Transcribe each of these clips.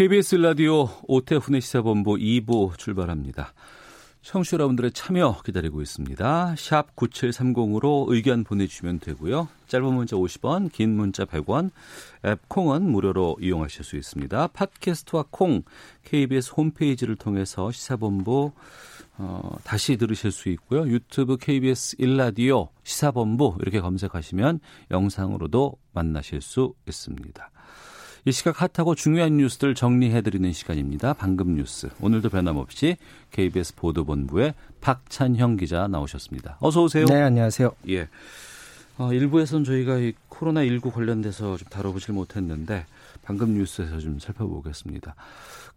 KBS 라디오 오태훈의 시사본부 2부 출발합니다. 청취자 여러분들의 참여 기다리고 있습니다. 샵 9730으로 의견 보내주시면 되고요. 짧은 문자 50원, 긴 문자 100원, 앱 콩은 무료로 이용하실 수 있습니다. 팟캐스트와 콩, KBS 홈페이지를 통해서 시사본부 어, 다시 들으실 수 있고요. 유튜브 KBS 1라디오 시사본부 이렇게 검색하시면 영상으로도 만나실 수 있습니다. 이 시각 핫하고 중요한 뉴스들 정리해드리는 시간입니다. 방금 뉴스. 오늘도 변함없이 KBS 보도본부의 박찬형 기자 나오셨습니다. 어서 오세요. 네, 안녕하세요. 예. 어, 일부에서는 저희가 이 코로나19 관련돼서 좀 다뤄보질 못했는데 방금 뉴스에서 좀 살펴보겠습니다.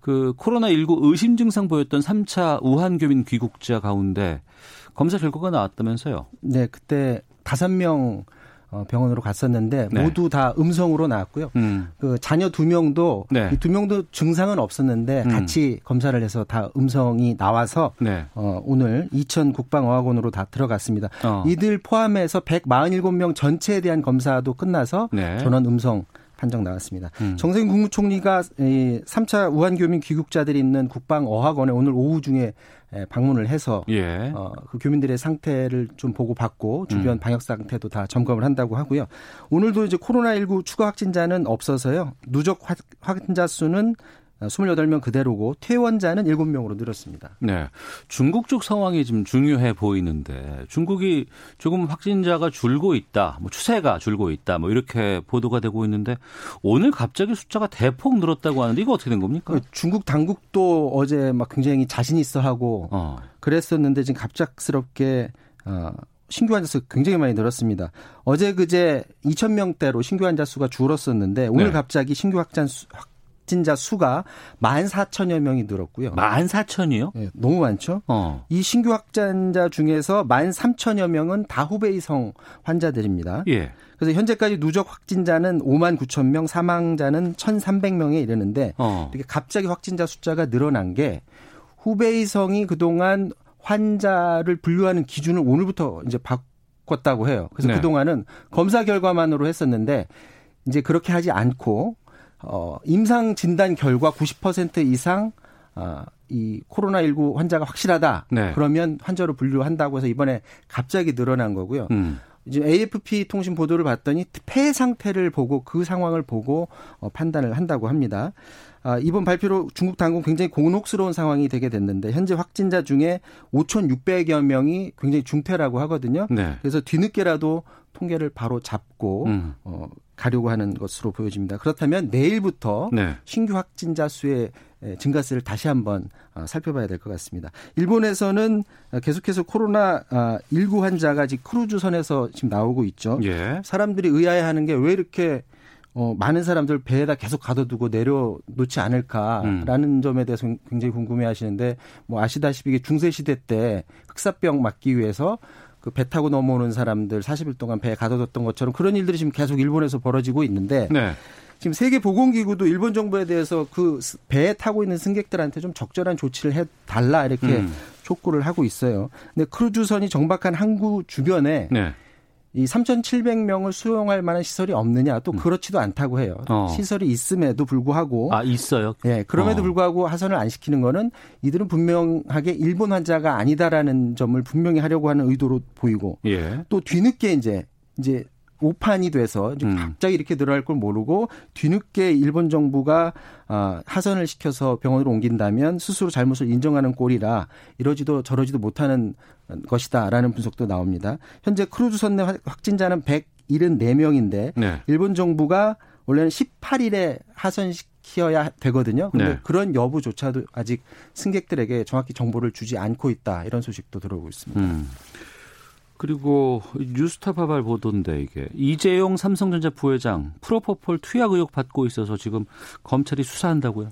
그 코로나19 의심 증상 보였던 3차 우한 교민 귀국자 가운데 검사 결과가 나왔다면서요? 네, 그때 다섯 명 어, 병원으로 갔었는데 네. 모두 다 음성으로 나왔고요. 음. 그 자녀 두 명도 네. 이두 명도 증상은 없었는데 음. 같이 검사를 해서 다 음성이 나와서 네. 어, 오늘 이천 국방어학원으로 다 들어갔습니다. 어. 이들 포함해서 147명 전체에 대한 검사도 끝나서 네. 전원 음성 판정 나왔습니다. 음. 정세균 국무총리가 이 3차 우한 교민 귀국자들이 있는 국방어학원에 오늘 오후 중에 에, 방문을 해서 예. 어, 그 교민들의 상태를 좀 보고 받고 주변 음. 방역 상태도 다 점검을 한다고 하고요. 오늘도 이제 코로나19 추가 확진자는 없어서요. 누적 확- 확진자 수는 28명 그대로고 퇴원자는 7명으로 늘었습니다. 네. 중국 쪽 상황이 좀 중요해 보이는데 중국이 조금 확진자가 줄고 있다. 뭐 추세가 줄고 있다. 뭐 이렇게 보도가 되고 있는데 오늘 갑자기 숫자가 대폭 늘었다고 하는데 이거 어떻게 된 겁니까? 그 중국 당국도 어제 막 굉장히 자신 있어 하고 어. 그랬었는데 지금 갑작스럽게 어, 신규 환자 수 굉장히 많이 늘었습니다. 어제 그제 2천 명대로 신규 환자 수가 줄었었는데 오늘 네. 갑자기 신규 확진 수, 확 진자 수가 14,000여 명이 늘었고요. 14,000이요? 예, 너무 많죠? 어. 이 신규 확진자 중에서 13,000여 명은 다 후베이성 환자들입니다. 예. 그래서 현재까지 누적 확진자는 5만 9천 명, 사망자는 1,300명에 이르는데 어. 이렇게 갑자기 확진자 숫자가 늘어난 게 후베이성이 그동안 환자를 분류하는 기준을 오늘부터 이제 바꿨다고 해요. 그래서 네. 그동안은 검사 결과만으로 했었는데 이제 그렇게 하지 않고 어 임상 진단 결과 90% 이상 아, 이 코로나19 환자가 확실하다. 네. 그러면 환자로 분류한다고 해서 이번에 갑자기 늘어난 거고요. 음. 이제 AFP 통신 보도를 봤더니 폐 상태를 보고 그 상황을 보고 어, 판단을 한다고 합니다. 아, 이번 발표로 중국 당국 굉장히 곤혹스러운 상황이 되게 됐는데 현재 확진자 중에 5,600여 명이 굉장히 중태라고 하거든요. 네. 그래서 뒤늦게라도 통계를 바로 잡고 음. 어, 가려고 하는 것으로 보여집니다. 그렇다면 내일부터 네. 신규 확진자 수의 에, 증가세를 다시 한번 어, 살펴봐야 될 것 같습니다. 일본에서는 어, 계속해서 코로나 19 환자가 지금 크루즈선에서 지금 나오고 있죠. 예. 사람들이 의아해하는 게 왜 이렇게 어, 많은 사람들 배에다 계속 가둬두고 내려놓지 않을까라는 점에 대해서 굉장히 궁금해 하시는데 뭐 아시다시피 이게 중세 시대 때 흑사병 막기 위해서 그 배 타고 넘어오는 사람들 40일 동안 배에 가둬뒀던 것처럼 그런 일들이 지금 계속 일본에서 벌어지고 있는데 네. 지금 세계 보건기구도 일본 정부에 대해서 그 스- 배에 타고 있는 승객들한테 좀 적절한 조치를 해 달라 이렇게 음. 촉구를 하고 있어요. 근데 크루즈선이 정박한 항구 주변에 네. 이 3,700명을 수용할 만한 시설이 없느냐 또 그렇지도 않다고 해요. 음. 어. 시설이 있음에도 불구하고 아, 있어요. 예, 그럼에도 어. 불구하고 하선을 안 시키는 거는 이들은 분명하게 일본 환자가 아니다라는 점을 분명히 하려고 하는 의도로 보이고 예. 또 뒤늦게 이제 이제 오판이 돼서 이제 음. 갑자기 이렇게 늘어날 걸 모르고 뒤늦게 일본 정부가 아, 하선을 시켜서 병원으로 옮긴다면 스스로 잘못을 인정하는 꼴이라 이러지도 저러지도 못하는 것이다라는 분석도 나옵니다. 현재 크루즈선 내 확- 확진자는 174명인데 네. 일본 정부가 원래는 18일에 하선시켜야 되거든요. 그런데 네. 그런 여부조차도 아직 승객들에게 정확히 정보를 주지 않고 있다. 이런 소식도 들어오고 있습니다. 음. 그리고 뉴스타파발 보도인데 이게 이재용 삼성전자 부회장 프로포폴 투약 의혹 받고 있어서 지금 검찰이 수사한다고요?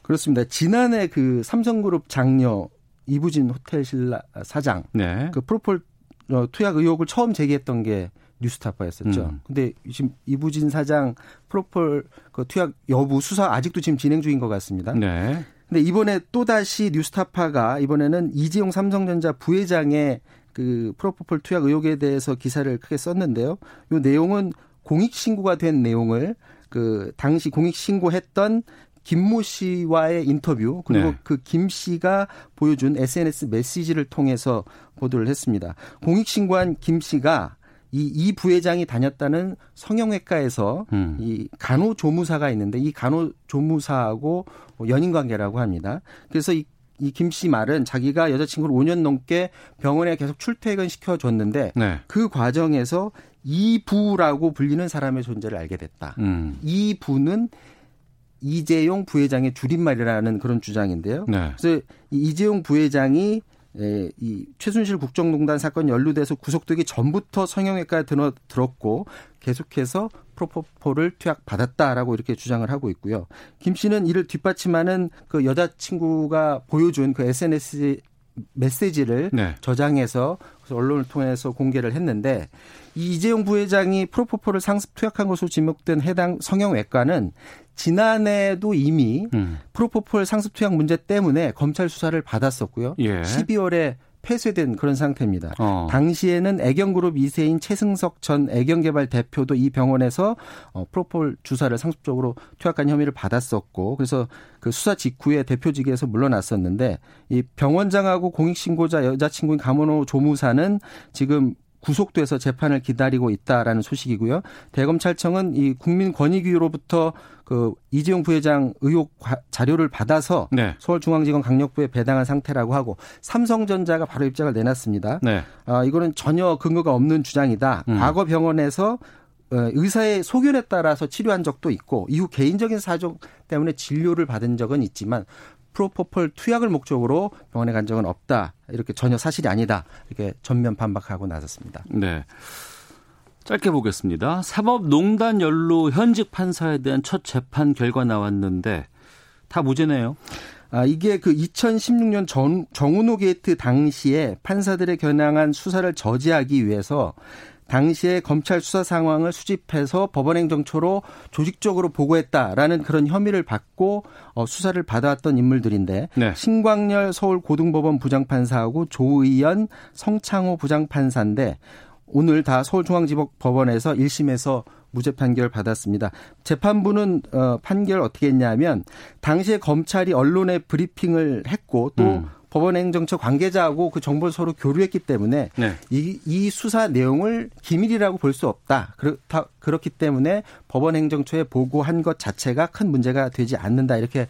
그렇습니다. 지난해 그 삼성그룹 장녀 이부진 호텔 신라 사장 네. 그 프로폴 어, 투약 의혹을 처음 제기했던 게 뉴스타파였었죠. 음. 근데 지금 이부진 사장 프로폴 그 투약 여부 수사 아직도 지금 진행 중인 것 같습니다. 네. 근데 이번에 또 다시 뉴스타파가 이번에는 이재용 삼성전자 부회장의 그 프로포폴 투약 의혹에 대해서 기사를 크게 썼는데요. 요 내용은 공익 신고가 된 내용을 그 당시 공익 신고했던 김모 씨와의 인터뷰 그리고 네. 그김 씨가 보여준 SNS 메시지를 통해서 보도를 했습니다. 공익 신고한 김 씨가 이, 이 부회장이 다녔다는 성형외과에서 음. 이 간호조무사가 있는데 이 간호조무사하고 연인 관계라고 합니다. 그래서 이, 이 김 씨 말은 자기가 여자친구를 5년 넘게 병원에 계속 출퇴근 시켜줬는데 네. 그 과정에서 이 부라고 불리는 사람의 존재를 알게 됐다. 음. 이 부는 이재용 부회장의 줄임말이라는 그런 주장인데요. 네. 그래서 이재용 부회장이 예, 이 최순실 국정농단 사건 연루돼서 구속되기 전부터 성형외과에 들어, 들었고 계속해서 프로포폴을 투약받았다라고 이렇게 주장을 하고 있고요. 김 씨는 이를 뒷받침하는 그 여자친구가 보여준 그 SNS 메시지를 네. 저장해서 언론을 통해서 공개를 했는데 이 이재용 부회장이 프로포폴을 상습 투약한 것으로 지목된 해당 성형외과는 지난해도 이미 음. 프로포폴 상습 투약 문제 때문에 검찰 수사를 받았었고요. 예. 12월에 폐쇄된 그런 상태입니다. 어. 당시에는 애경그룹 2세인 최승석 전 애경개발 대표도 이 병원에서 어, 프로폴 주사를 상습적으로 투약한 혐의를 받았었고 그래서 그 수사 직후에 대표직에서 물러났었는데 이 병원장하고 공익신고자 여자친구인 가문호 조무사는 지금 구속돼서 재판을 기다리고 있다라는 소식이고요. 대검찰청은 이 국민권익위로부터 그 이재용 부회장 의혹 자료를 받아서 네. 서울중앙지검 강력부에 배당한 상태라고 하고 삼성전자가 바로 입장을 내놨습니다. 네. 아, 이거는 전혀 근거가 없는 주장이다. 음. 과거 병원에서 어, 의사의 소견에 따라서 치료한 적도 있고 이후 개인적인 사정 때문에 진료를 받은 적은 있지만 프로포폴 투약을 목적으로 병원에 간 적은 없다. 이렇게 전혀 사실이 아니다. 이렇게 전면 반박하고 나섰습니다. 네. 짧게 보겠습니다. 사법농단 연루 현직 판사에 대한 첫 재판 결과 나왔는데 다 무죄네요. 아, 이게 그 2016년 전, 정운호 게이트 당시에 판사들을 겨냥한 수사를 저지하기 위해서 당시에 검찰 수사 상황을 수집해서 법원 행정처로 조직적으로 보고했다라는 그런 혐의를 받고 어, 수사를 받아왔던 인물들인데 네. 신광열 서울 고등법원 부장판사하고 조의연 성창호 부장판사인데 오늘 다 서울중앙지법법원에서 1심에서 무죄 판결 받았습니다. 재판부는 어, 판결 어떻게 했냐면 당시에 검찰이 언론에 브리핑을 했고 또 음. 법원 행정처 관계자하고 그 정보를 서로 교류했기 때문에 네. 이, 이 수사 내용을 기밀이라고 볼 수 없다. 그렇다 그렇기 때문에 법원 행정처에 보고한 것 자체가 큰 문제가 되지 않는다 이렇게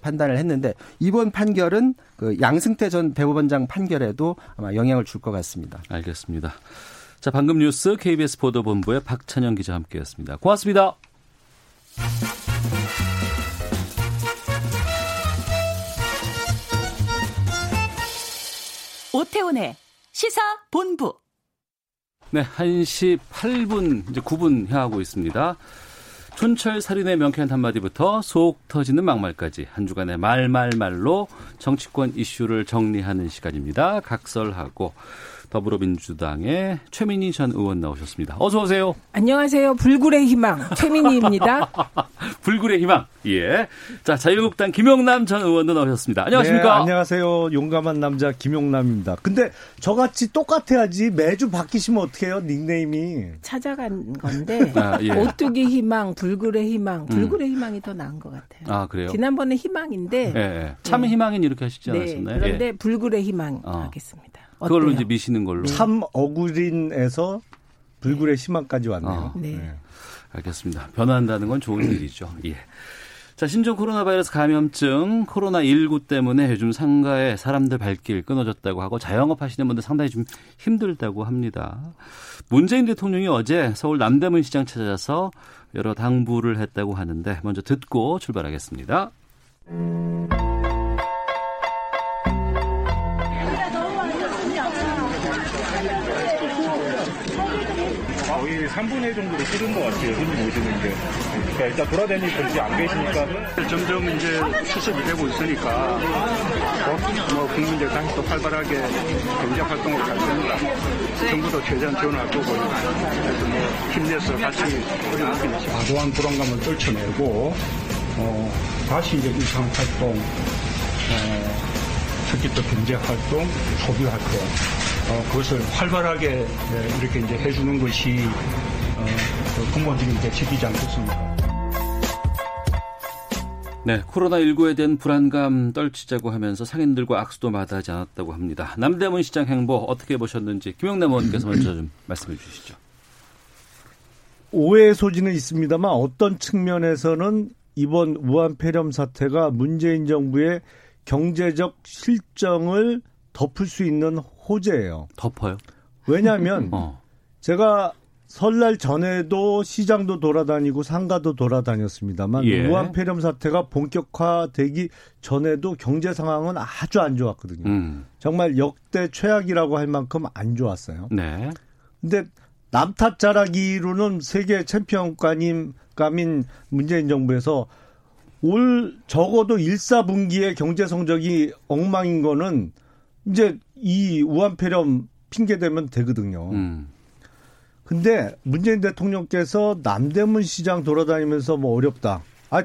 판단을 했는데 이번 판결은 그 양승태 전 대법원장 판결에도 아마 영향을 줄 것 같습니다. 알겠습니다. 자 방금 뉴스 KBS 보도본부의 박찬영 기자 함께했습니다. 고맙습니다. 오태훈의 시사 본부. 네, 1시 8분, 이제 9분 향하고 있습니다. 촌철 살인의 명쾌한 한마디부터 속 터지는 막말까지 한 주간의 말말말로 정치권 이슈를 정리하는 시간입니다. 각설하고 더불어민주당의 최민희 전 의원 나오셨습니다. 어서 오세요. 안녕하세요. 불굴의 희망 최민희입니다. 불굴의 희망. 예. 자, 자유한국당 김용남 전 의원도 나오셨습니다. 안녕하십니까? 네, 안녕하세요. 용감한 남자 김용남입니다. 근데 저같이 똑같아야지 매주 바뀌시면 어떡해요? 닉네임이. 찾아간 건데 아, 예. 오뚜기 희망, 불굴의 희망, 음. 불굴의 음. 희망이 더 나은 것 같아요. 아, 그래요? 지난번에 희망인데 예, 예. 참 네. 희망인 이렇게 하시지 네, 않았었나요? 그런데 예. 불굴의 희망 어. 하겠습니다. 그걸로 이제 미시는 걸로. 참 어구린에서 불굴의 희망까지 왔네요. 어. 네. 네. 알겠습니다. 변화한다는 건 좋은 일이죠. 예. 자, 신종 코로나 바이러스 감염증 코로나19 때문에 요즘 상가에 사람들 발길 끊어졌다고 하고 자영업 하시는 분들 상당히 좀 힘들다고 합니다. 문재인 대통령이 어제 서울 남대문 시장 찾아서 여러 당부를 했다고 하는데 먼저 듣고 출발하겠습니다. 3분의 1 정도로 줄은 것 같아요. 손님 오시는 게. 그러니까 일단 돌아다니는 분이 안 계시니까 점점 이제 수습이 되고 있으니까 뭐 국민들 다시 또 활발하게 경제 활동을 할 겁니다. 정부도 최대한 지원할 거고 그래서 뭐 힘내서 같이 어려운 과도한 불안감을 떨쳐내고 어, 다시 이제 일상 활동 어, 특히 또 경제 활동, 소비 활동, 어, 그것을 활발하게 네, 이렇게 이제 해주는 것이 어, 그 근본적인 대책이지 않겠습니까? 네, 코로나19에 대한 불안감 떨치자고 하면서 상인들과 악수도 마다하지 않았다고 합니다. 남대문 시장 행보 어떻게 보셨는지 김영남 의원께서 먼저 좀 말씀해 주시죠. 오해 소지는 있습니다만 어떤 측면에서는 이번 우한 폐렴 사태가 문재인 정부의 경제적 실정을 덮을 수 있는 호재예요. 덮어요? 왜냐하면 어. 제가 설날 전에도 시장도 돌아다니고 상가도 돌아다녔습니다만 예. 우한 폐렴 사태가 본격화되기 전에도 경제 상황은 아주 안 좋았거든요. 음. 정말 역대 최악이라고 할 만큼 안 좋았어요. 네. 근데 남탓자라기로는 세계 챔피언가님 감인 문재인 정부에서 올 적어도 1, 4분기의 경제 성적이 엉망인 거는 이제 이 우한 폐렴 핑계 대면 되거든요. 음. 근데 문재인 대통령께서 남대문 시장 돌아다니면서 뭐 어렵다. 아,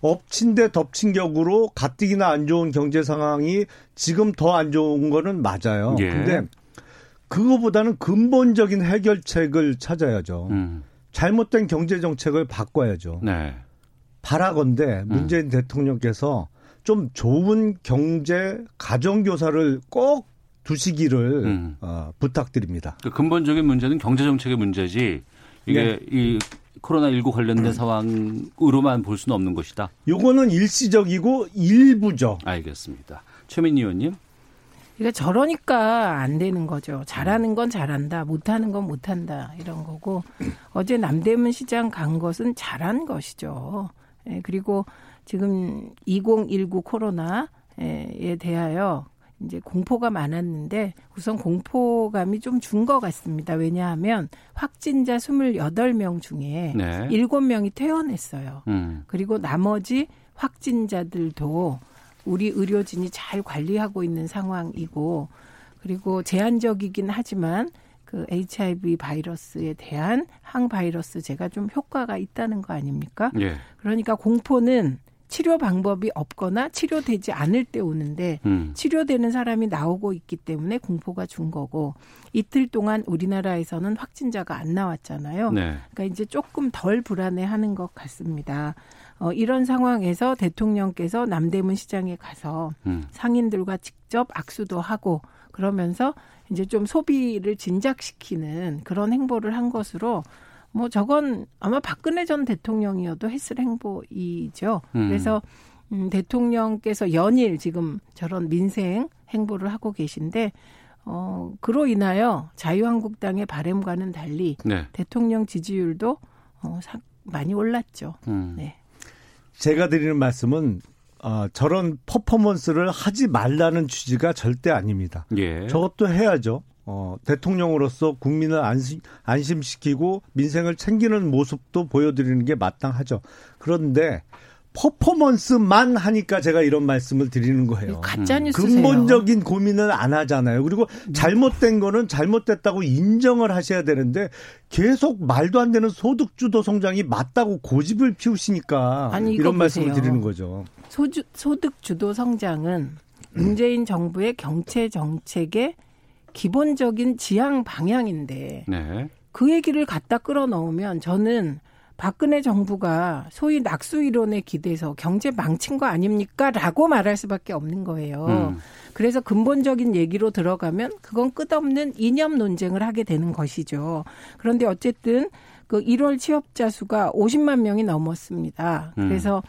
엎친 데 덮친 격으로 가뜩이나 안 좋은 경제 상황이 지금 더 안 좋은 거는 맞아요. 예. 근데 그거보다는 근본적인 해결책을 찾아야죠. 음. 잘못된 경제 정책을 바꿔야죠. 네. 바라건대 문재인 음. 대통령께서 좀 좋은 경제 가정교사를 꼭 두시기를 음. 어, 부탁드립니다. 그 근본적인 문제는 경제 정책의 문제지 이게 네. 이 코로나19 관련된 음. 상황으로만 볼 수는 없는 것이다. 요거는 일시적이고 일부죠. 알겠습니다. 최민희 의원님. 그러니까 저러니까 안 되는 거죠. 잘하는 건 잘한다, 못하는 건 못한다 이런 거고 어제 남대문 시장 간 것은 잘한 것이죠. 예, 그리고 지금 2019 코로나에 대하여 이제 공포가 많았는데 우선 공포감이 좀 준 것 같습니다. 왜냐하면 확진자 28명 중에 네. 7명이 퇴원했어요. 음. 그리고 나머지 확진자들도 우리 의료진이 잘 관리하고 있는 상황이고 그리고 제한적이긴 하지만 그 HIV 바이러스에 대한 항바이러스제가 좀 효과가 있다는 거 아닙니까? 예. 그러니까 공포는 치료 방법이 없거나 치료되지 않을 때 오는데 음. 치료되는 사람이 나오고 있기 때문에 공포가 준 거고 이틀 동안 우리나라에서는 확진자가 안 나왔잖아요. 네. 그러니까 이제 조금 덜 불안해하는 것 같습니다. 어, 이런 상황에서 대통령께서 남대문 시장에 가서 음. 상인들과 직접 악수도 하고 그러면서 이제 좀 소비를 진작시키는 그런 행보를 한 것으로 뭐 저건 아마 박근혜 전 대통령이어도 했을 행보이죠. 음. 그래서 음, 대통령께서 연일 지금 저런 민생 행보를 하고 계신데 어, 그로 인하여 자유한국당의 바램과는 달리 네. 대통령 지지율도 어, 사, 많이 올랐죠. 음. 네. 제가 드리는 말씀은 어, 저런 퍼포먼스를 하지 말라는 취지가 절대 아닙니다. 예. 저것도 해야죠. 어, 대통령으로서 국민을 안심, 안심시키고 민생을 챙기는 모습도 보여드리는 게 마땅하죠. 그런데 퍼포먼스만 하니까 제가 이런 말씀을 드리는 거예요. 가짜 뉴스 근본적인 고민을 안 하잖아요. 그리고 잘못된 거는 잘못됐다고 인정을 하셔야 되는데 계속 말도 안 되는 소득 주도 성장이 맞다고 고집을 피우시니까 아니, 이런 말씀을 드리는 거죠. 소주, 소득 주도 성장은 문재인 정부의 경제 정책의 기본적인 지향 방향인데 네. 그 얘기를 갖다 끌어 넣으면 저는 박근혜 정부가 소위 낙수 이론에 기대서 경제 망친 거 아닙니까? 라고 말할 수밖에 없는 거예요. 음. 그래서 근본적인 얘기로 들어가면 그건 끝없는 이념 논쟁을 하게 되는 것이죠. 그런데 어쨌든 그 1월 취업자 수가 50만 명이 넘었습니다. 음. 그래서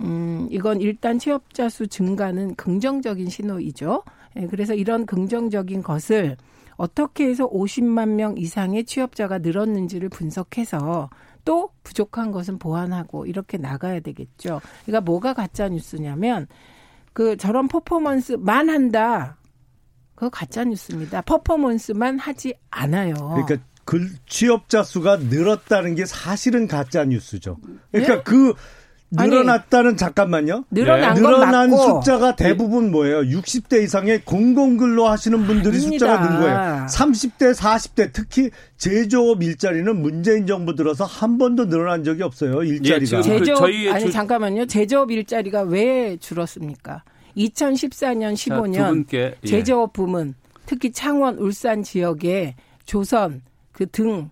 음, 이건 일단 취업자 수 증가는 긍정적인 신호이죠. 예, 그래서 이런 긍정적인 것을 어떻게 해서 50만 명 이상의 취업자가 늘었는지를 분석해서 또 부족한 것은 보완하고 이렇게 나가야 되겠죠. 그러니까 뭐가 가짜 뉴스냐면 그 저런 퍼포먼스만 한다. 그거 가짜 뉴스입니다. 퍼포먼스만 하지 않아요. 그러니까 글 취업자 수가 늘었다는 게 사실은 가짜 뉴스죠. 그러니까 네? 그 늘어났다는 아니, 잠깐만요. 늘어난 네. 늘어난 숫자가 대부분 뭐예요? 60대 이상의 공공근로 하시는 분들이 아닙니다. 숫자가 는 거예요. 30대, 40대 특히 제조업 일자리는 문재인 정부 들어서 한 번도 늘어난 적이 없어요. 일자리가. 예, 제조업 그 아니 주... 잠깐만요. 제조업 일자리가 왜 줄었습니까? 2014년, 15년 자, 예. 제조업 부문 특히 창원, 울산 지역에 조선 그 등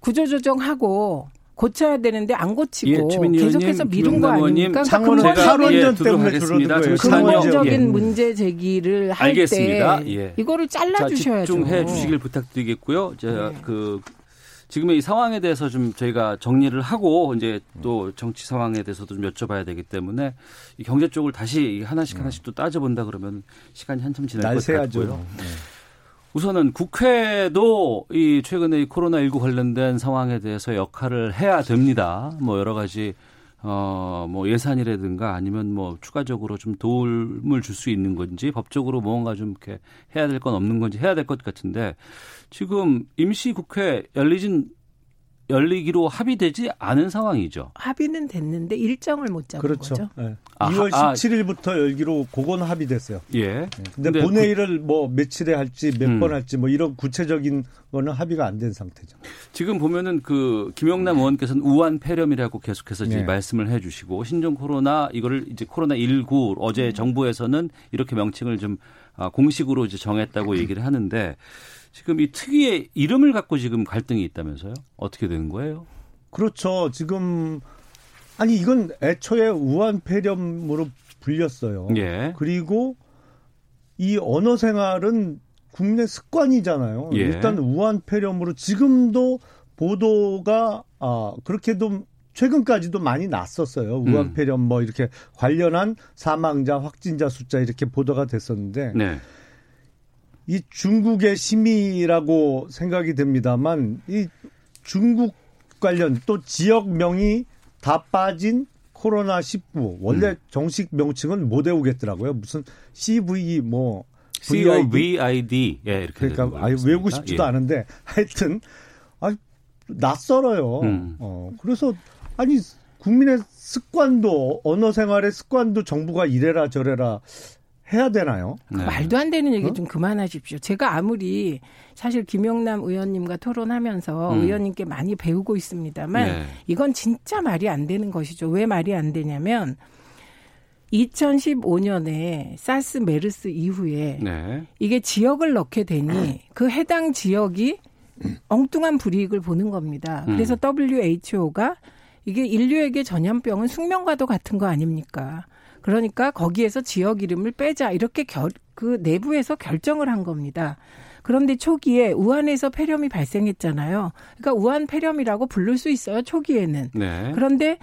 구조조정하고 고쳐야 되는데 안 고치고 예, 계속해서 미룬 거 아닙니까? 그러니까 근본적인 예, 근본적인 예. 문제 제기를 할때 예. 이거를 잘라 주셔야죠. 집중해 주시길 부탁드리겠고요. 제가 네. 그 지금의 이 상황에 대해서 좀 저희가 정리를 하고 이제 또 정치 상황에 대해서도 좀 여쭤봐야 되기 때문에 이 경제 쪽을 다시 하나씩 하나씩 또 따져본다 그러면 시간이 한참 지날 것 같고요. 네. 우선은 국회도 이 최근에 이 코로나19 관련된 상황에 대해서 역할을 해야 됩니다. 뭐 여러 가지 어, 뭐 예산이라든가 아니면 뭐 추가적으로 좀 도움을 줄 수 있는 건지 법적으로 뭔가 좀 이렇게 해야 될 건 없는 건지 해야 될 것 같은데 지금 임시 국회 열리진 열리기로 합의되지 않은 상황이죠. 합의는 됐는데 일정을 못 잡은 그렇죠. 거죠. 네. 아, 2월 17일부터 아, 열기로 그건 합의됐어요. 예. 네. 근데, 근데 본회의를 구, 뭐 며칠에 할지 몇번 음. 할지 뭐 이런 구체적인 거는 합의가 안 된 상태죠. 지금 보면은 그 김영남 의원께서는 우한 폐렴이라고 계속해서 네. 말씀을 해 주시고 신종 코로나 이거를 이제 코로나 19 어제 정부에서는 이렇게 명칭을 좀 아, 공식으로 이제 정했다고 얘기를 하는데 지금 이 특유의 이름을 갖고 지금 갈등이 있다면서요? 어떻게 되는 거예요? 그렇죠. 지금 아니 이건 애초에 우한 폐렴으로 불렸어요. 예. 그리고 이 언어 생활은 국내 습관이잖아요. 예. 일단 우한 폐렴으로 지금도 보도가 아 그렇게도 최근까지도 많이 났었어요. 우한 폐렴 뭐 이렇게 관련한 사망자, 확진자 숫자 이렇게 보도가 됐었는데 네. 이 중국의 심의라고 생각이 됩니다만 이 중국 관련 또 지역명이 다 빠진 코로나 19 원래 음. 정식 명칭은 못 외우겠더라고요. 무슨 CV 뭐 COVID 예 이렇게 그러니까 아예 외우고 싶지도 예. 않은데 하여튼 아 낯설어요. 음. 어 그래서 아니 국민의 습관도 언어 생활의 습관도 정부가 이래라 저래라 해야 되나요? 네. 말도 안 되는 얘기 어? 좀 그만하십시오. 제가 아무리 사실 김용남 의원님과 토론하면서 음. 의원님께 많이 배우고 있습니다만 네. 이건 진짜 말이 안 되는 것이죠. 왜 말이 안 되냐면 2015년에 사스 메르스 이후에 네. 이게 지역을 넣게 되니 그 해당 지역이 엉뚱한 불이익을 보는 겁니다. 그래서 음. WHO가 이게 인류에게 전염병은 숙명과도 같은 거 아닙니까? 그러니까 거기에서 지역 이름을 빼자 이렇게 결, 그 내부에서 결정을 한 겁니다. 그런데 초기에 우한에서 폐렴이 발생했잖아요. 그러니까 우한 폐렴이라고 부를 수 있어요. 초기에는. 네. 그런데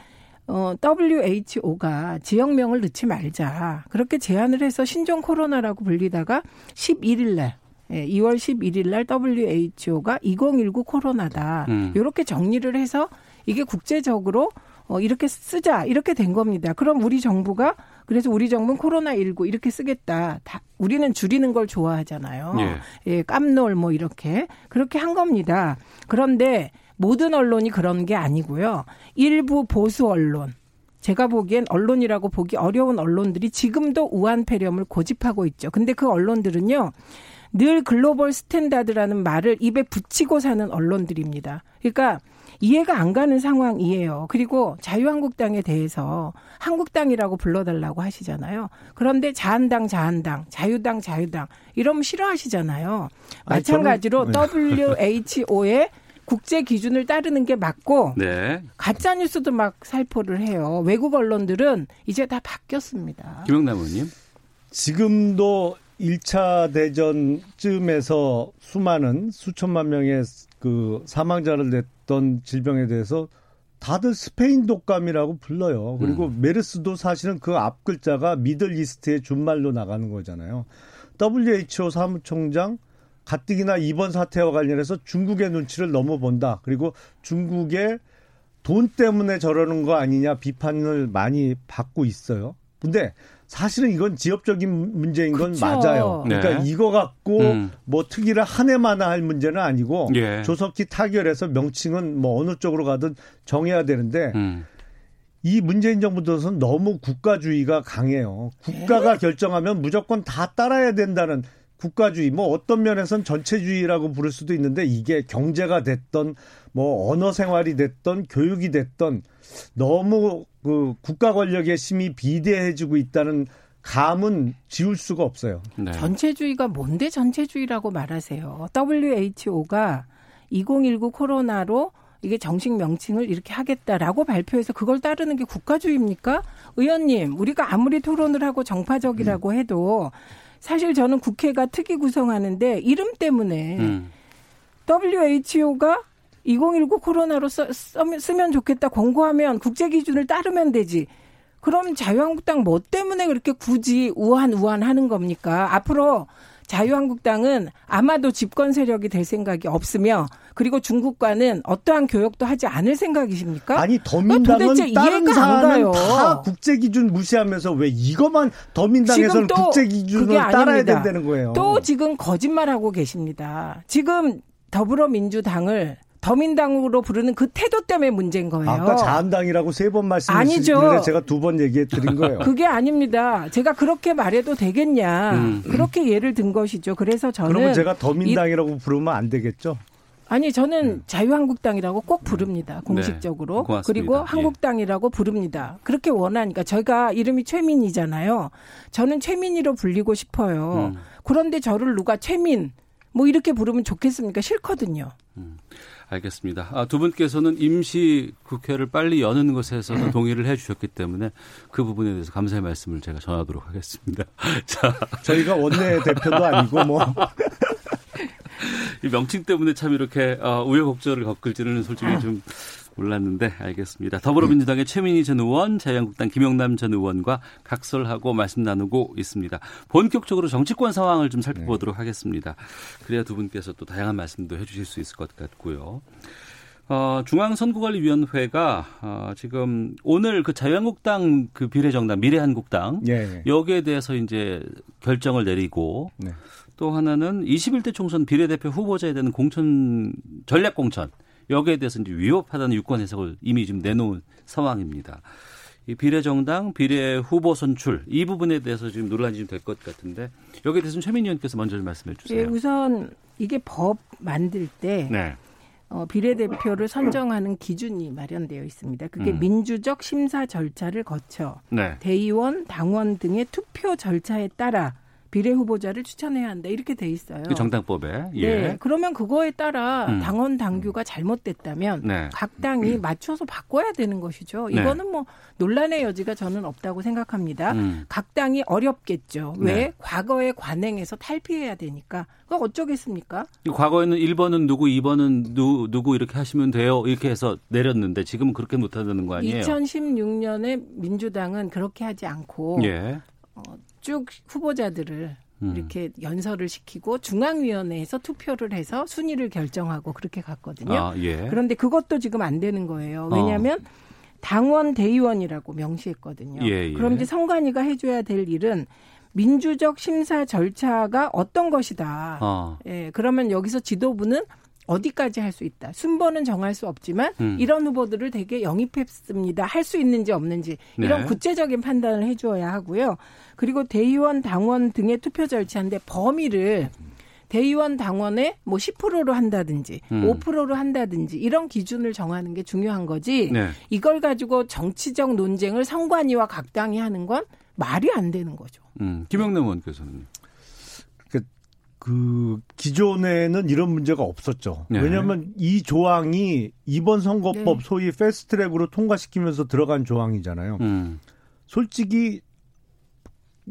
어, WHO가 지역명을 넣지 말자. 그렇게 제안을 해서 신종 코로나라고 불리다가 11일 날 예, 2월 11일 날 WHO가 2019 코로나다. 음. 이렇게 정리를 해서 이게 국제적으로 어, 이렇게 쓰자 이렇게 된 겁니다. 그럼 우리 정부가 그래서 우리 정부는 코로나19 이렇게 쓰겠다. 다 우리는 줄이는 걸 좋아하잖아요. 예. 예, 깜놀 뭐 이렇게 그렇게 한 겁니다. 그런데 모든 언론이 그런 게 아니고요. 일부 보수 언론 제가 보기엔 언론이라고 보기 어려운 언론들이 지금도 우한 폐렴을 고집하고 있죠. 근데 그 언론들은요. 늘 global standard라는 말을 입에 붙이고 사는 언론들입니다. 그러니까 이해가 안 가는 상황이에요. 그리고 자유한국당에 대해서 한국당이라고 불러달라고 하시잖아요. 그런데 자한당, 자한당, 자유당, 자유당 이러면 싫어하시잖아요. 마찬가지로 저는... WHO의 국제 기준을 따르는 게 맞고 네. 가짜 뉴스도 막 살포를 해요. 외국 언론들은 이제 다 바뀌었습니다. 김영남 의원님. 지금도 1차 대전쯤에서 수많은 수천만 명의 그 사망자를 냈던 질병에 대해서 다들 스페인 독감이라고 불러요. 그리고 음. 메르스도 사실은 그 앞 글자가 미들 이스트의 준말로 나가는 거잖아요. WHO 사무총장 가뜩이나 이번 사태와 관련해서 중국의 눈치를 너무 본다. 그리고 중국의 돈 때문에 저러는 거 아니냐 비판을 많이 받고 있어요. 근데 사실은 이건 지역적인 문제인 건 그쵸. 맞아요. 그러니까 네. 이거 갖고 음. 뭐 특위를 한 해만 할 문제는 아니고 예. 조석기 타결해서 명칭은 뭐 어느 쪽으로 가든 정해야 되는데 음. 이 문재인 정부 들어서는 너무 국가주의가 강해요. 국가가 에? 결정하면 무조건 다 따라야 된다는 국가주의, 뭐 어떤 면에선 전체주의라고 부를 수도 있는데 이게 경제가 됐던 뭐 언어 생활이 됐던 교육이 됐던 너무 그 국가 권력의 힘이 비대해지고 있다는 감은 지울 수가 없어요. 네. 전체주의가 뭔데 전체주의라고 말하세요. WHO가 2019 코로나로 이게 정식 명칭을 이렇게 하겠다라고 발표해서 그걸 따르는 게 국가주의입니까? 의원님, 우리가 아무리 토론을 하고 정파적이라고 음. 해도 사실 저는 국회가 특위 구성하는데 이름 때문에 음. WHO가 2019 코로나로 써, 쓰면 좋겠다 권고하면 국제 기준을 따르면 되지. 그럼 자유한국당 뭐 때문에 그렇게 굳이 우한 우한 하는 겁니까? 앞으로 자유한국당은 아마도 집권 세력이 될 생각이 없으며 그리고 중국과는 어떠한 교역도 하지 않을 생각이십니까? 아니 더민당은 다른 사안은 다 국제 기준 무시하면서 왜 이것만 더민당에서는 국제 기준을 따라야 된다는 거예요. 또 지금 거짓말하고 계십니다. 지금 더불어민주당을 더민당으로 부르는 그 태도 때문에 문제인 거예요. 아까 자한당이라고 세 번 말씀하셨는데 제가 두 번 얘기해 드린 거예요. 그게 아닙니다. 제가 그렇게 말해도 되겠냐. 음. 그렇게 예를 든 것이죠. 그래서 저는 그러면 제가 더민당이라고 이, 부르면 안 되겠죠? 아니 저는 네. 자유한국당이라고 꼭 부릅니다. 네. 공식적으로. 네, 그리고 예. 한국당이라고 부릅니다. 그렇게 원하니까 저희가 이름이 최민이잖아요. 저는 최민이로 불리고 싶어요. 음. 그런데 저를 누가 최민 뭐 이렇게 부르면 좋겠습니까? 싫거든요. 음. 알겠습니다. 아, 두 분께서는 임시 국회를 빨리 여는 것에서도 동의를 해 주셨기 때문에 그 부분에 대해서 감사의 말씀을 제가 전하도록 하겠습니다. 자. 저희가 원내 대표도 아니고 뭐. 이 명칭 때문에 참 이렇게 어, 우여곡절을 겪을지는 솔직히 좀 몰랐는데 알겠습니다. 더불어민주당의 최민희 전 의원, 자유한국당 김영남 전 의원과 각설하고 말씀 나누고 있습니다. 본격적으로 정치권 상황을 좀 살펴보도록 네. 하겠습니다. 그래야 두 분께서 또 다양한 말씀도 해주실 수 있을 것 같고요. 어, 중앙선거관리위원회가 어, 지금 오늘 그 자유한국당 그 비례정당 미래한국당 네. 여기에 대해서 이제 결정을 내리고 네. 또 하나는 21대 총선 비례대표 후보자에 대한 공천 전략 공천 여기에 대해서 이제 위협하다는 유권 해석을 이미 좀 내놓은 상황입니다. 이 비례정당, 비례 후보 선출 이 부분에 대해서 지금 논란이 좀 될 것 같은데 여기에 대해서는 최민희 의원께서 먼저 좀 말씀해 주세요. 네, 우선 이게 법 만들 때 네. 어, 비례대표를 선정하는 기준이 마련되어 있습니다. 그게 음. 민주적 심사 절차를 거쳐 네. 대의원, 당원 등의 투표 절차에 따라 비례 후보자를 추천해야 한다 이렇게 돼 있어요. 그 정당법에. 예. 네. 그러면 그거에 따라 음. 당원 당규가 잘못됐다면 네. 각 당이 맞춰서 바꿔야 되는 것이죠. 네. 이거는 뭐 논란의 여지가 저는 없다고 생각합니다. 음. 각 당이 어렵겠죠. 왜 네. 과거에 관행에서 탈피해야 되니까. 그거 어쩌겠습니까? 과거에는 1번은 누구, 2번은 누, 누구 이렇게 하시면 돼요. 이렇게 해서 내렸는데 지금은 그렇게 못 하는 거 아니에요? 2016년에 민주당은 그렇게 하지 않고 예. 어, 쭉 후보자들을 음. 이렇게 연설을 시키고 중앙위원회에서 투표를 해서 순위를 결정하고 그렇게 갔거든요. 아, 예. 그런데 그것도 지금 안 되는 거예요. 왜냐하면 어. 당원 대의원이라고 명시했거든요. 예, 예. 그럼 이제 선관위가 해줘야 될 일은 민주적 심사 절차가 어떤 것이다. 어. 예, 그러면 여기서 지도부는 어디까지 할 수 있다. 순번은 정할 수 없지만 음. 이런 후보들을 되게 영입했습니다. 할 수 있는지 없는지 이런 네. 구체적인 판단을 해주어야 하고요. 그리고 대의원, 당원 등의 투표 절차인데 범위를 대의원 당원의 뭐 10%로 한다든지 음. 5%로 한다든지 이런 기준을 정하는 게 중요한 거지. 네. 이걸 가지고 정치적 논쟁을 선관위와 각 당이 하는 건 말이 안 되는 거죠. 음. 김영남 의원께서는 그 기존에는 이런 문제가 없었죠. 네. 왜냐하면 이 조항이 이번 선거법 네. 소위 패스트트랙으로 통과시키면서 들어간 조항이잖아요. 음. 솔직히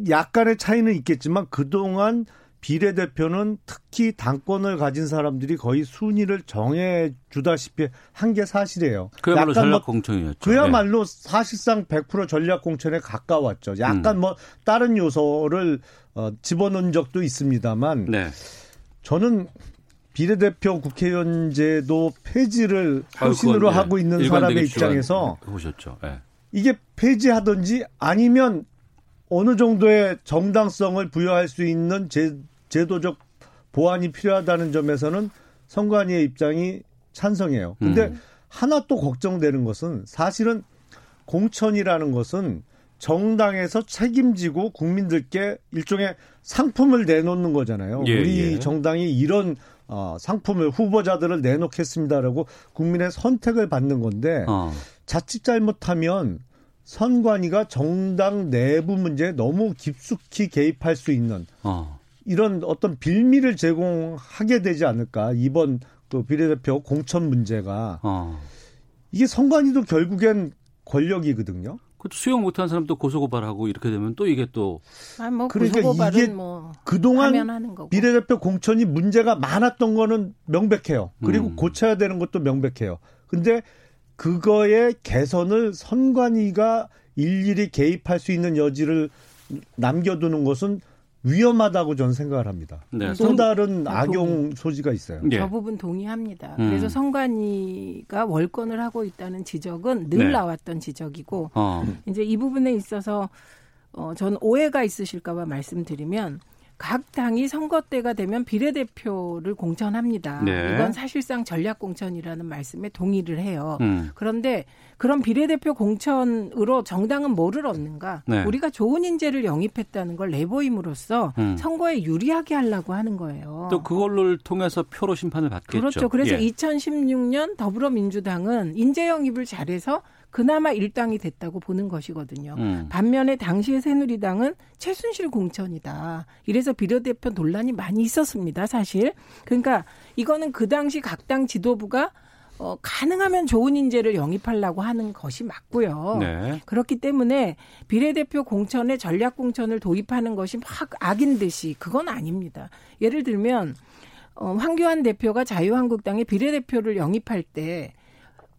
약간의 차이는 있겠지만 그동안 비례대표는 특히 당권을 가진 사람들이 거의 순위를 정해 주다시피 한 게 사실이에요. 그야말로 뭐 전략 공천이었죠. 그야말로 네. 사실상 100% 전략 공천에 가까웠죠. 약간 음. 뭐 다른 요소를 어, 집어넣은 적도 있습니다만 네. 저는 비례대표 국회의원제도 폐지를 호신으로 네. 하고 있는 사람의 입장에서 보셨죠. 네. 이게 폐지하든지 아니면 어느 정도의 정당성을 부여할 수 있는 제, 제도적 보완이 필요하다는 점에서는 선관위의 입장이 찬성해요. 근데 음. 하나 또 걱정되는 것은 사실은 공천이라는 것은 정당에서 책임지고 국민들께 일종의 상품을 내놓는 거잖아요. 예, 우리 예. 정당이 이런 어, 상품을 후보자들을 내놓겠습니다라고 국민의 선택을 받는 건데 어. 자칫 잘못하면 선관위가 정당 내부 문제에 너무 깊숙이 개입할 수 있는 어. 이런 어떤 빌미를 제공하게 되지 않을까 이번 그 비례대표 공천 문제가 어. 이게 선관위도 결국엔 권력이거든요. 수용 못한 사람도 고소고발하고 이렇게 되면 또 이게 또 아, 뭐 그러니까 이게 뭐 그동안 비례대표 공천이 문제가 많았던 거는 명백해요. 그리고 음. 고쳐야 되는 것도 명백해요. 근데 그거의 개선을 선관위가 일일이 개입할 수 있는 여지를 남겨두는 것은 위험하다고 저는 생각을 합니다. 네. 또 다른 악용 소지가 있어요. 네. 저 부분 동의합니다. 음. 그래서 선관위가 월권을 하고 있다는 지적은 늘 네. 나왔던 지적이고 어. 이제 이 부분에 있어서 어, 전 오해가 있으실까봐 말씀드리면 각 당이 선거 때가 되면 비례대표를 공천합니다. 네. 이건 사실상 전략 공천이라는 말씀에 동의를 해요. 음. 그런데 그런 비례대표 공천으로 정당은 뭐를 얻는가? 네. 우리가 좋은 인재를 영입했다는 걸 내보임으로써 음. 선거에 유리하게 하려고 하는 거예요. 또 그걸로 통해서 표로 심판을 받겠죠. 그렇죠. 그래서 예. 2016년 더불어민주당은 인재 영입을 잘해서 그나마 일당이 됐다고 보는 것이거든요. 음. 반면에 당시의 새누리당은 최순실 공천이다. 이래서 비례대표 논란이 많이 있었습니다. 사실. 그러니까 이거는 그 당시 각 당 지도부가 어, 가능하면 좋은 인재를 영입하려고 하는 것이 맞고요. 네. 그렇기 때문에 비례대표 공천에 전략 공천을 도입하는 것이 막 악인 듯이 그건 아닙니다. 예를 들면 어, 황교안 대표가 자유한국당의 비례대표를 영입할 때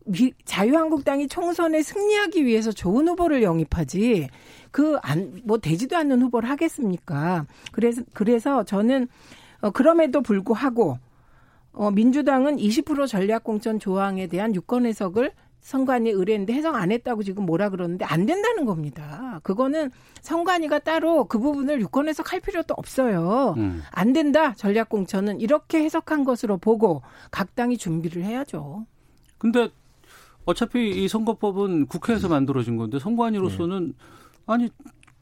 미, 자유한국당이 총선에 승리하기 위해서 좋은 후보를 영입하지 그 안 뭐 되지도 않는 후보를 하겠습니까? 그래서 그래서 저는 어 그럼에도 불구하고 어 민주당은 20% 전략 공천 조항에 대한 유권 해석을 선관위 의뢰했는데 해석 안 했다고 지금 뭐라 그러는데 안 된다는 겁니다. 그거는 선관위가 따로 그 부분을 유권 해석할 필요도 없어요. 음. 안 된다 전략 공천은 이렇게 해석한 것으로 보고 각 당이 준비를 해야죠. 근데 어차피 이 선거법은 국회에서 만들어진 건데 선관위로서는 네. 아니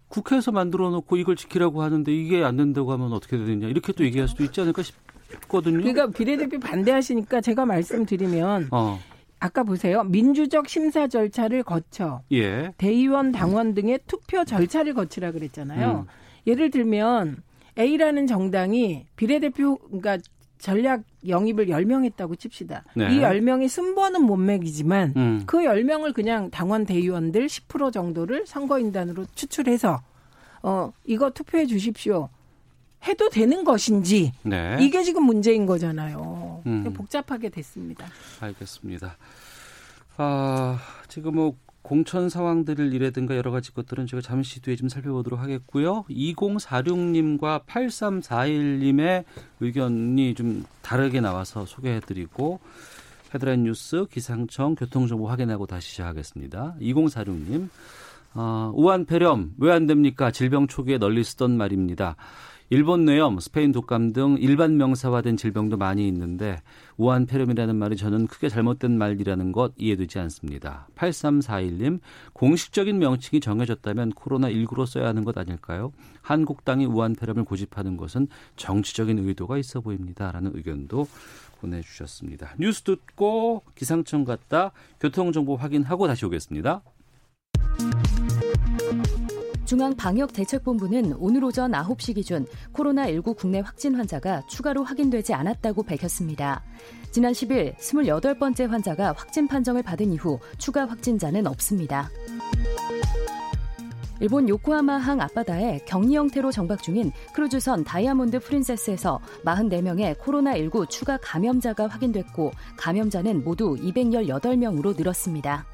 국회에서 만들어 놓고 이걸 지키라고 하는데 이게 안 된다고 하면 어떻게 되느냐 이렇게 또 얘기할 수도 있지 않을까 싶거든요. 그러니까 비례대표 반대하시니까 제가 말씀드리면 어. 아까 보세요. 민주적 심사 절차를 거쳐 예. 대의원, 당원 등의 투표 절차를 거치라 그랬잖아요. 음. 예를 들면 A라는 정당이 비례대표 그러니까 전략 영입을 10명 했다고 칩시다. 네. 이 10명이 순번은 못 매기지만 음. 그 10명을 그냥 당원 대의원들 10% 정도를 선거인단으로 추출해서 어 이거 투표해 주십시오. 해도 되는 것인지 네. 이게 지금 문제인 거잖아요. 음. 복잡하게 됐습니다. 알겠습니다. 아, 지금 뭐 공천 상황들이라든가 여러 가지 것들은 제가 잠시 뒤에 좀 살펴보도록 하겠고요. 2046님과 8341님의 의견이 좀 다르게 나와서 소개해드리고 헤드라인 뉴스 기상청 교통정보 확인하고 다시 시작하겠습니다. 2046님 어, 우한 폐렴 왜 안 됩니까? 질병 초기에 널리 쓰던 말입니다. 일본 뇌염, 스페인 독감 등 일반 명사화된 질병도 많이 있는데 우한 폐렴이라는 말이 저는 크게 잘못된 말이라는 것 이해되지 않습니다. 8341님, 공식적인 명칭이 정해졌다면 코로나19로 써야 하는 것 아닐까요? 한국당이 우한 폐렴을 고집하는 것은 정치적인 의도가 있어 보입니다. 라는 의견도 보내주셨습니다. 뉴스 듣고 기상청 갔다 교통정보 확인하고 다시 오겠습니다. 중앙방역대책본부는 오늘 오전 9시 기준 코로나19 국내 확진 환자가 추가로 확인되지 않았다고 밝혔습니다. 지난 10일 28번째 환자가 확진 판정을 받은 이후 추가 확진자는 없습니다. 일본 요코하마항 앞바다에 격리 형태로 정박 중인 크루즈선 다이아몬드 프린세스에서 44명의 코로나19 추가 감염자가 확인됐고 감염자는 모두 218명으로 늘었습니다.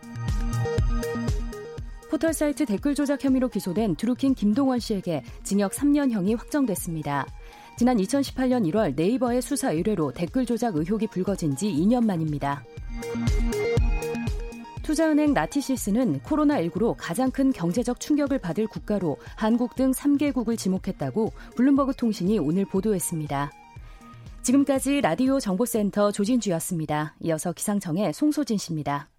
포털 사이트 댓글 조작 혐의로 기소된 드루킹 김동원 씨에게 징역 3년형이 확정됐습니다. 지난 2018년 1월 네이버의 수사 의뢰로 댓글 조작 의혹이 불거진 지 2년 만입니다. 투자은행 나티시스는 코로나19로 가장 큰 경제적 충격을 받을 국가로 한국 등 3개국을 지목했다고 블룸버그 통신이 오늘 보도했습니다. 지금까지 라디오 정보센터 조진주였습니다. 이어서 기상청의 송소진 씨입니다.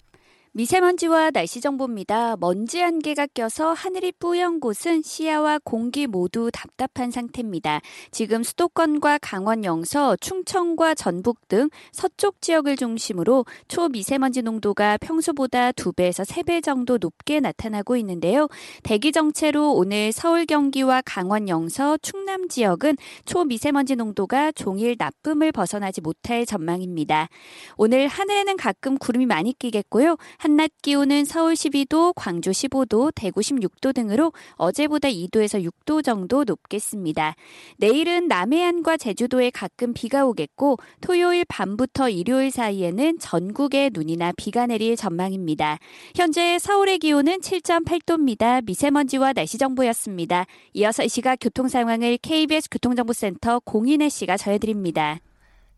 미세먼지와 날씨 정보입니다. 먼지 안개가 껴서 하늘이 뿌연 곳은 시야와 공기 모두 답답한 상태입니다. 지금 수도권과 강원 영서, 충청과 전북 등 서쪽 지역을 중심으로 초미세먼지 농도가 평소보다 2배에서 3배 정도 높게 나타나고 있는데요. 대기 정체로 오늘 서울 경기와 강원 영서, 충남 지역은 초미세먼지 농도가 종일 나쁨을 벗어나지 못할 전망입니다. 오늘 하늘에는 가끔 구름이 많이 끼겠고요. 한낮 기온은 서울 12도, 광주 15도, 대구 16도 등으로 어제보다 2도에서 6도 정도 높겠습니다. 내일은 남해안과 제주도에 가끔 비가 오겠고 토요일 밤부터 일요일 사이에는 전국에 눈이나 비가 내릴 전망입니다. 현재 서울의 기온은 7.8도입니다. 미세먼지와 날씨 정보였습니다. 이어서 이 시각 교통 상황을 KBS 교통정보센터 공인혜 씨가 전해드립니다.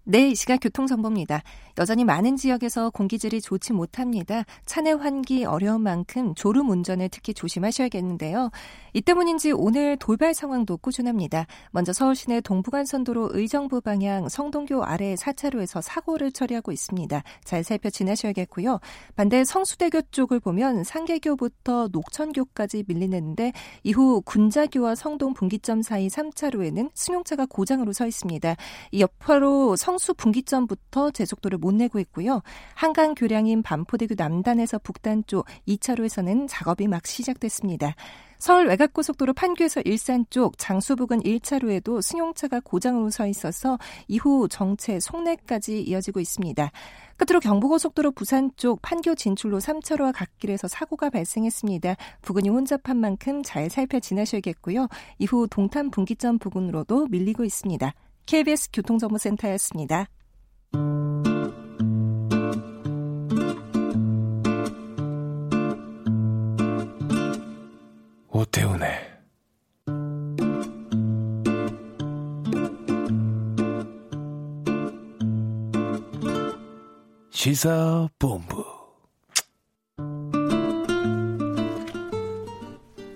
네, 이 시각 교통정보입니다. 여전히 많은 지역에서 공기질이 좋지 못합니다. 차내 환기 어려운 만큼 졸음 운전을 특히 조심하셔야겠는데요. 이 때문인지 오늘 돌발 상황도 꾸준합니다. 먼저 서울 시내 동부간선도로 의정부 방향 성동교 아래 4차로에서 사고를 처리하고 있습니다. 잘 살펴 지나셔야겠고요. 반대 성수대교 쪽을 보면 상계교부터 녹천교까지 밀리는데 이후 군자교와 성동 분기점 사이 3차로에는 승용차가 고장으로 서 있습니다. 이 여파로 성수 분기점부터 제속도를 못 내고 있고요. 한강 교량인 반포대교 남단에서 북단 쪽 2차로에서는 작업이 막 시작됐습니다. 서울 외곽고속도로 판교에서 일산 쪽 장수 부근 1차로에도 승용차가 고장으로 서 있어서 이후 정체 송내까지 이어지고 있습니다. 끝으로 경부고속도로 부산 쪽 판교 진출로 3차로와 갓길에서 사고가 발생했습니다. 부근이 혼잡한 만큼 잘 살펴 지나셔야겠고요. 이후 동탄 분기점 부근으로도 밀리고 있습니다. KBS 교통정보센터였습니다. 오태훈의 시사본부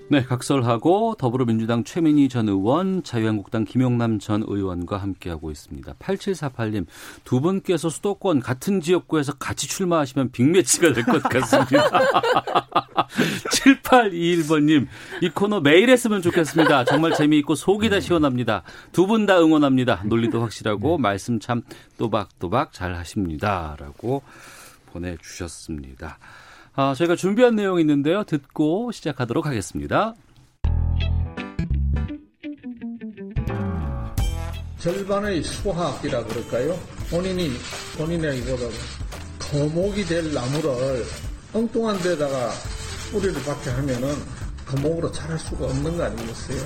네, 각설하고 더불어민주당 최민희 전 의원, 자유한국당 김용남 전 의원과 함께하고 있습니다. 8748님, 두 분께서 수도권 같은 지역구에서 같이 출마하시면 빅매치가 될 것 같습니다. 7821번님, 이 코너 매일 했으면 좋겠습니다. 정말 재미있고 속이 다 시원합니다. 두 분 다 응원합니다. 논리도 확실하고 말씀 참 또박또박 잘 하십니다. 라고 보내주셨습니다. 아, 저희가 준비한 내용이 있는데요. 듣고 시작하도록 하겠습니다. 절반의 수학이라 그럴까요? 본인이 본인에게보다 거목이 될 나무를 엉뚱한 데다가 뿌리를 박게 하면은 거목으로 자랄 수가 없는 거 아니겠어요?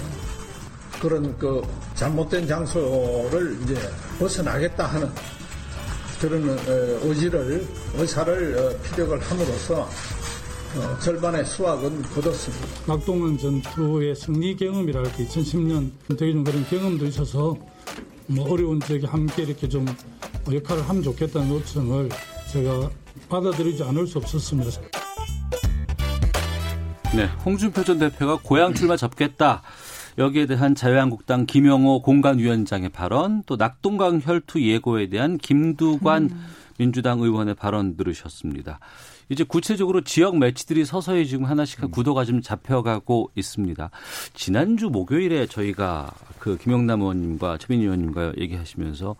그런 그 잘못된 장소를 이제 벗어나겠다 하는 그런 어, 의지를 의사를 어, 피력을 함으로써 어, 절반의 수확은 거뒀습니다. 낙동강 전투의 승리 경험이라 할까 2010년 되게 좀 그런 경험도 있어서 뭐 어려운 적에 함께 이렇게 좀 역할을 하면 좋겠다는 요청을 제가 받아들이지 않을 수 없었습니다. 네, 홍준표 전 대표가 고향 출마 접겠다. 여기에 대한 자유한국당 김영호 공간위원장의 발언, 또 낙동강 혈투 예고에 대한 김두관 음. 민주당 의원의 발언 들으셨습니다. 이제 구체적으로 지역 매치들이 서서히 지금 하나씩 음. 구도가 좀 잡혀가고 있습니다. 지난주 목요일에 저희가 그 김영남 의원님과 최민희 의원님과 얘기하시면서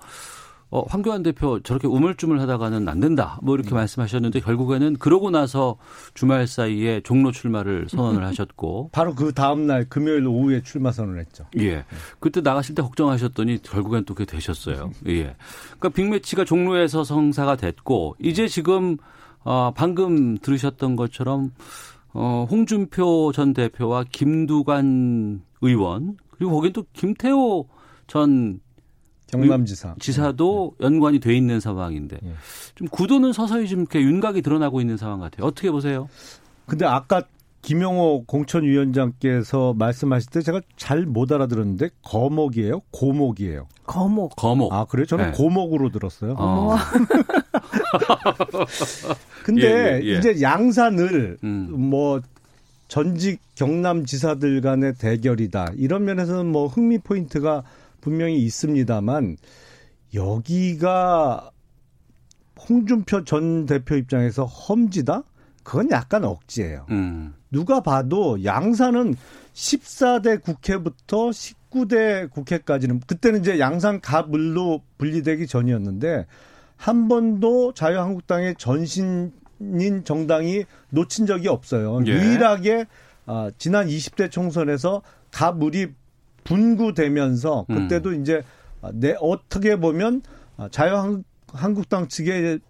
어, 황교안 대표 저렇게 우물쭈물 하다가는 안 된다. 뭐 이렇게 음. 말씀하셨는데 결국에는 그러고 나서 주말 사이에 종로 출마를 선언을 하셨고 바로 그 다음 날 금요일 오후에 출마 선언을 했죠. 예. 그때 나가실 때 걱정하셨더니 결국엔 또 그게 되셨어요. 예. 그러니까 빅매치가 종로에서 성사가 됐고 이제 지금 어 방금 들으셨던 것처럼 어 홍준표 전 대표와 김두관 의원 그리고 거긴 또 김태호 전 경남지사 지사도 네. 연관이 돼 있는 상황인데 네. 좀 구도는 서서히 좀 이렇게 윤곽이 드러나고 있는 상황 같아요. 어떻게 보세요? 근데 아까 김영호 공천위원장께서 말씀하실 때 제가 잘 못 알아들었는데 거목이에요? 고목이에요? 거목. 거목. 아 그래요? 저는 네. 고목으로 들었어요. 어. 근데 예, 예, 예. 이제 양산을 음. 뭐 전직 경남지사들 간의 대결이다. 이런 면에서는 뭐 흥미 포인트가 분명히 있습니다만 여기가 홍준표 전 대표 입장에서 험지다? 그건 약간 억지예요. 음. 누가 봐도 양산은 14대 국회부터 19대 국회까지는 그때는 이제 양산 가물로 분리되기 전이었는데 한 번도 자유한국당의 전신인 정당이 놓친 적이 없어요. 예. 유일하게 아, 지난 20대 총선에서 가물이 분구되면서 그때도 음. 이제 내 어떻게 보면 자유한국당 측의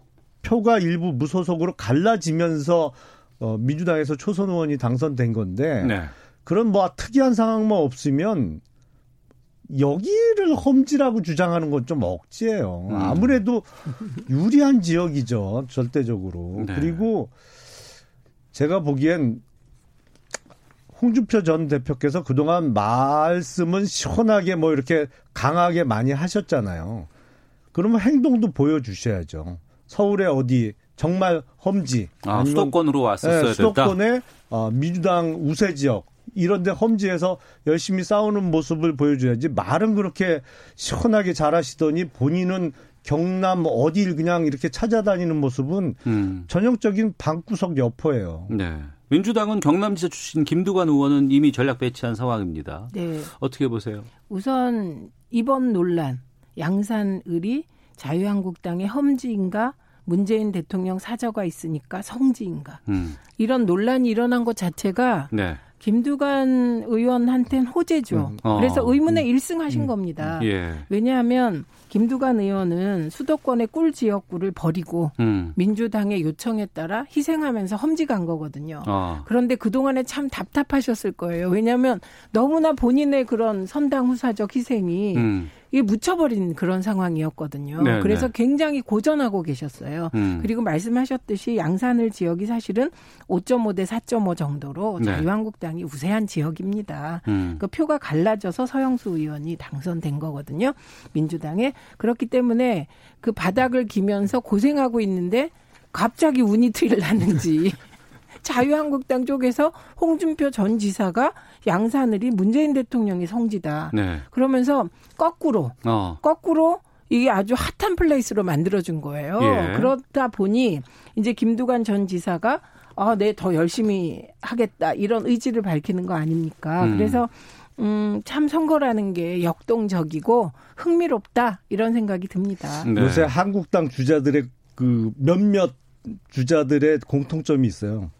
표가 일부 무소속으로 갈라지면서 어, 민주당에서 초선 의원이 당선된 건데 네. 그런 뭐 특이한 상황만 없으면 여기를 험지라고 주장하는 건 좀 억지예요. 음. 아무래도 유리한 지역이죠, 절대적으로. 네. 그리고 제가 보기엔 홍준표 전 대표께서 그동안 말씀은 시원하게 뭐 이렇게 강하게 많이 하셨잖아요. 그러면 행동도 보여주셔야죠. 서울에 어디 정말 험지 아, 수도권으로 왔었어야 네, 수도권에 어, 민주당 우세 지역 이런데 험지에서 열심히 싸우는 모습을 보여줘야지 말은 그렇게 시원하게 잘하시더니 본인은 경남 어디를 그냥 이렇게 찾아다니는 모습은 음. 전형적인 방구석 여포예요. 네. 민주당은 경남지사 출신 김두관 의원은 이미 전략 배치한 상황입니다. 네. 어떻게 보세요? 우선 이번 논란 양산 을이 자유한국당의 험지인가 문재인 대통령 사저가 있으니까 성지인가 음. 이런 논란이 일어난 것 자체가 네. 김두관 의원한테는 호재죠. 음. 어. 그래서 의문의 음. 1승 하신 음. 겁니다. 예. 왜냐하면 김두관 의원은 수도권의 꿀 지역구를 버리고 음. 민주당의 요청에 따라 희생하면서 험지간 거거든요. 어. 그런데 그동안에 참 답답하셨을 거예요. 왜냐하면 너무나 본인의 그런 선당 후사적 희생이 음. 이게 묻혀버린 그런 상황이었거든요. 네, 그래서 네. 굉장히 고전하고 계셨어요. 음. 그리고 말씀하셨듯이 양산을 지역이 사실은 5.5 대 4.5 정도로 네. 자유한국당이 우세한 지역입니다. 음. 그 표가 갈라져서 서영수 의원이 당선된 거거든요. 민주당에 그렇기 때문에 그 바닥을 기면서 고생하고 있는데 갑자기 운이 트일 났는지 자유한국당 쪽에서 홍준표 전 지사가 양산을이 문재인 대통령이 성지다. 네. 그러면서 거꾸로 어. 거꾸로 이게 아주 hot한 place로 만들어준 거예요. 예. 그러다 보니 이제 김두관 전 지사가 아, 네, 더 열심히 하겠다 이런 의지를 밝히는 거 아닙니까? 음. 그래서 음, 참 선거라는 게 역동적이고 흥미롭다 이런 생각이 듭니다. 네. 요새 한국당 주자들의 그 몇몇 주자들의 공통점이 있어요.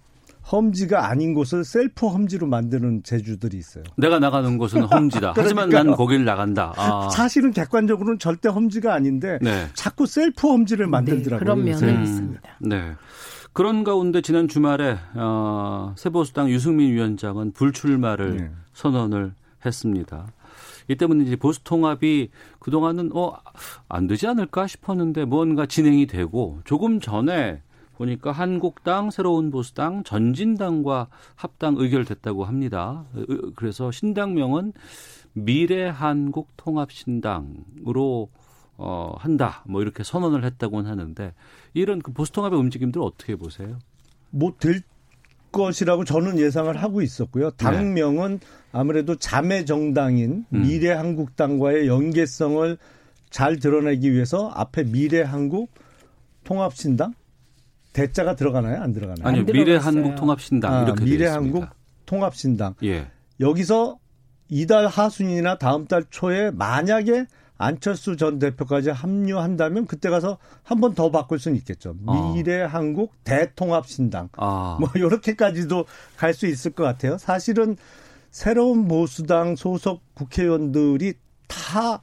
험지가 아닌 곳을 셀프 험지로 만드는 재주들이 있어요. 내가 나가는 곳은 험지다. 하지만 난 거길 나간다. 아. 사실은 객관적으로는 절대 험지가 아닌데 네. 자꾸 셀프 험지를 네, 만들더라고요. 네, 그런 면은 음. 있습니다. 네. 그런 가운데 지난 주말에 어, 새보수당 유승민 위원장은 불출마를 네. 선언을 했습니다. 이 때문에 이제 보수 통합이 그동안은 어, 안 되지 않을까 싶었는데 무언가 진행이 되고 조금 전에 보니까 한국당, 새로운 보수당, 전진당과 합당 의결됐다고 합니다. 그래서 신당명은 미래 한국 통합 신당으로 어 한다. 뭐 이렇게 선언을 했다고는 하는데 이런 그 보수 통합의 움직임들 어떻게 보세요? 뭐될 것이라고 저는 예상을 하고 있었고요. 당명은 네. 아무래도 자매 정당인 음. 미래 한국당과의 연계성을 잘 드러내기 위해서 앞에 미래 한국 통합 신당 대자가 들어가나요? 안 들어가나요? 아니요. 미래 한국 통합신당 아, 이렇게 미래 한국 통합신당. 예. 여기서 이달 하순이나 다음 달 초에 만약에 안철수 전 대표까지 합류한다면 그때 가서 한 번 더 바꿀 수는 있겠죠. 아. 미래 한국 대통합신당. 아. 뭐 이렇게까지도 갈 수 있을 것 같아요. 사실은 새로운 보수당 소속 국회의원들이 다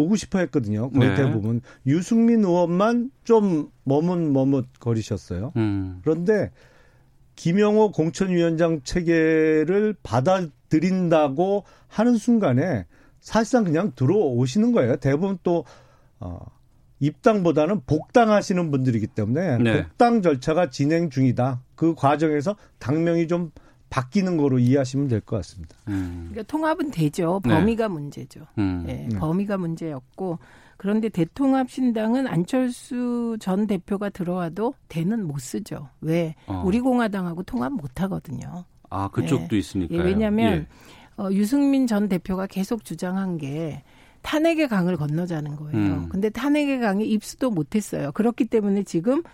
오고 싶어 했거든요. 거의 네. 대부분. 유승민 의원만 좀 머뭇머뭇 거리셨어요. 음. 그런데 김영호 공천위원장 체계를 받아들인다고 하는 순간에 사실상 그냥 들어오시는 거예요. 대부분 또, 어, 입당보다는 복당하시는 분들이기 때문에 네. 복당 절차가 진행 중이다. 그 과정에서 당명이 좀 바뀌는 거로 이해하시면 될 것 같습니다. 음. 그러니까 통합은 되죠. 네. 범위가 네. 문제죠. 음. 네, 범위가 문제였고 그런데 대통합 신당은 안철수 전 대표가 들어와도 대는 못 쓰죠. 왜? 어. 우리 공화당하고 통합 못 하거든요. 아 그쪽도 예. 있으니까. 예, 왜냐하면 예. 어, 유승민 전 대표가 계속 주장한 게 탄핵의 강을 건너자는 거예요. 음. 근데 탄핵의 강이 입수도 못했어요. 그렇기 때문에 지금 어,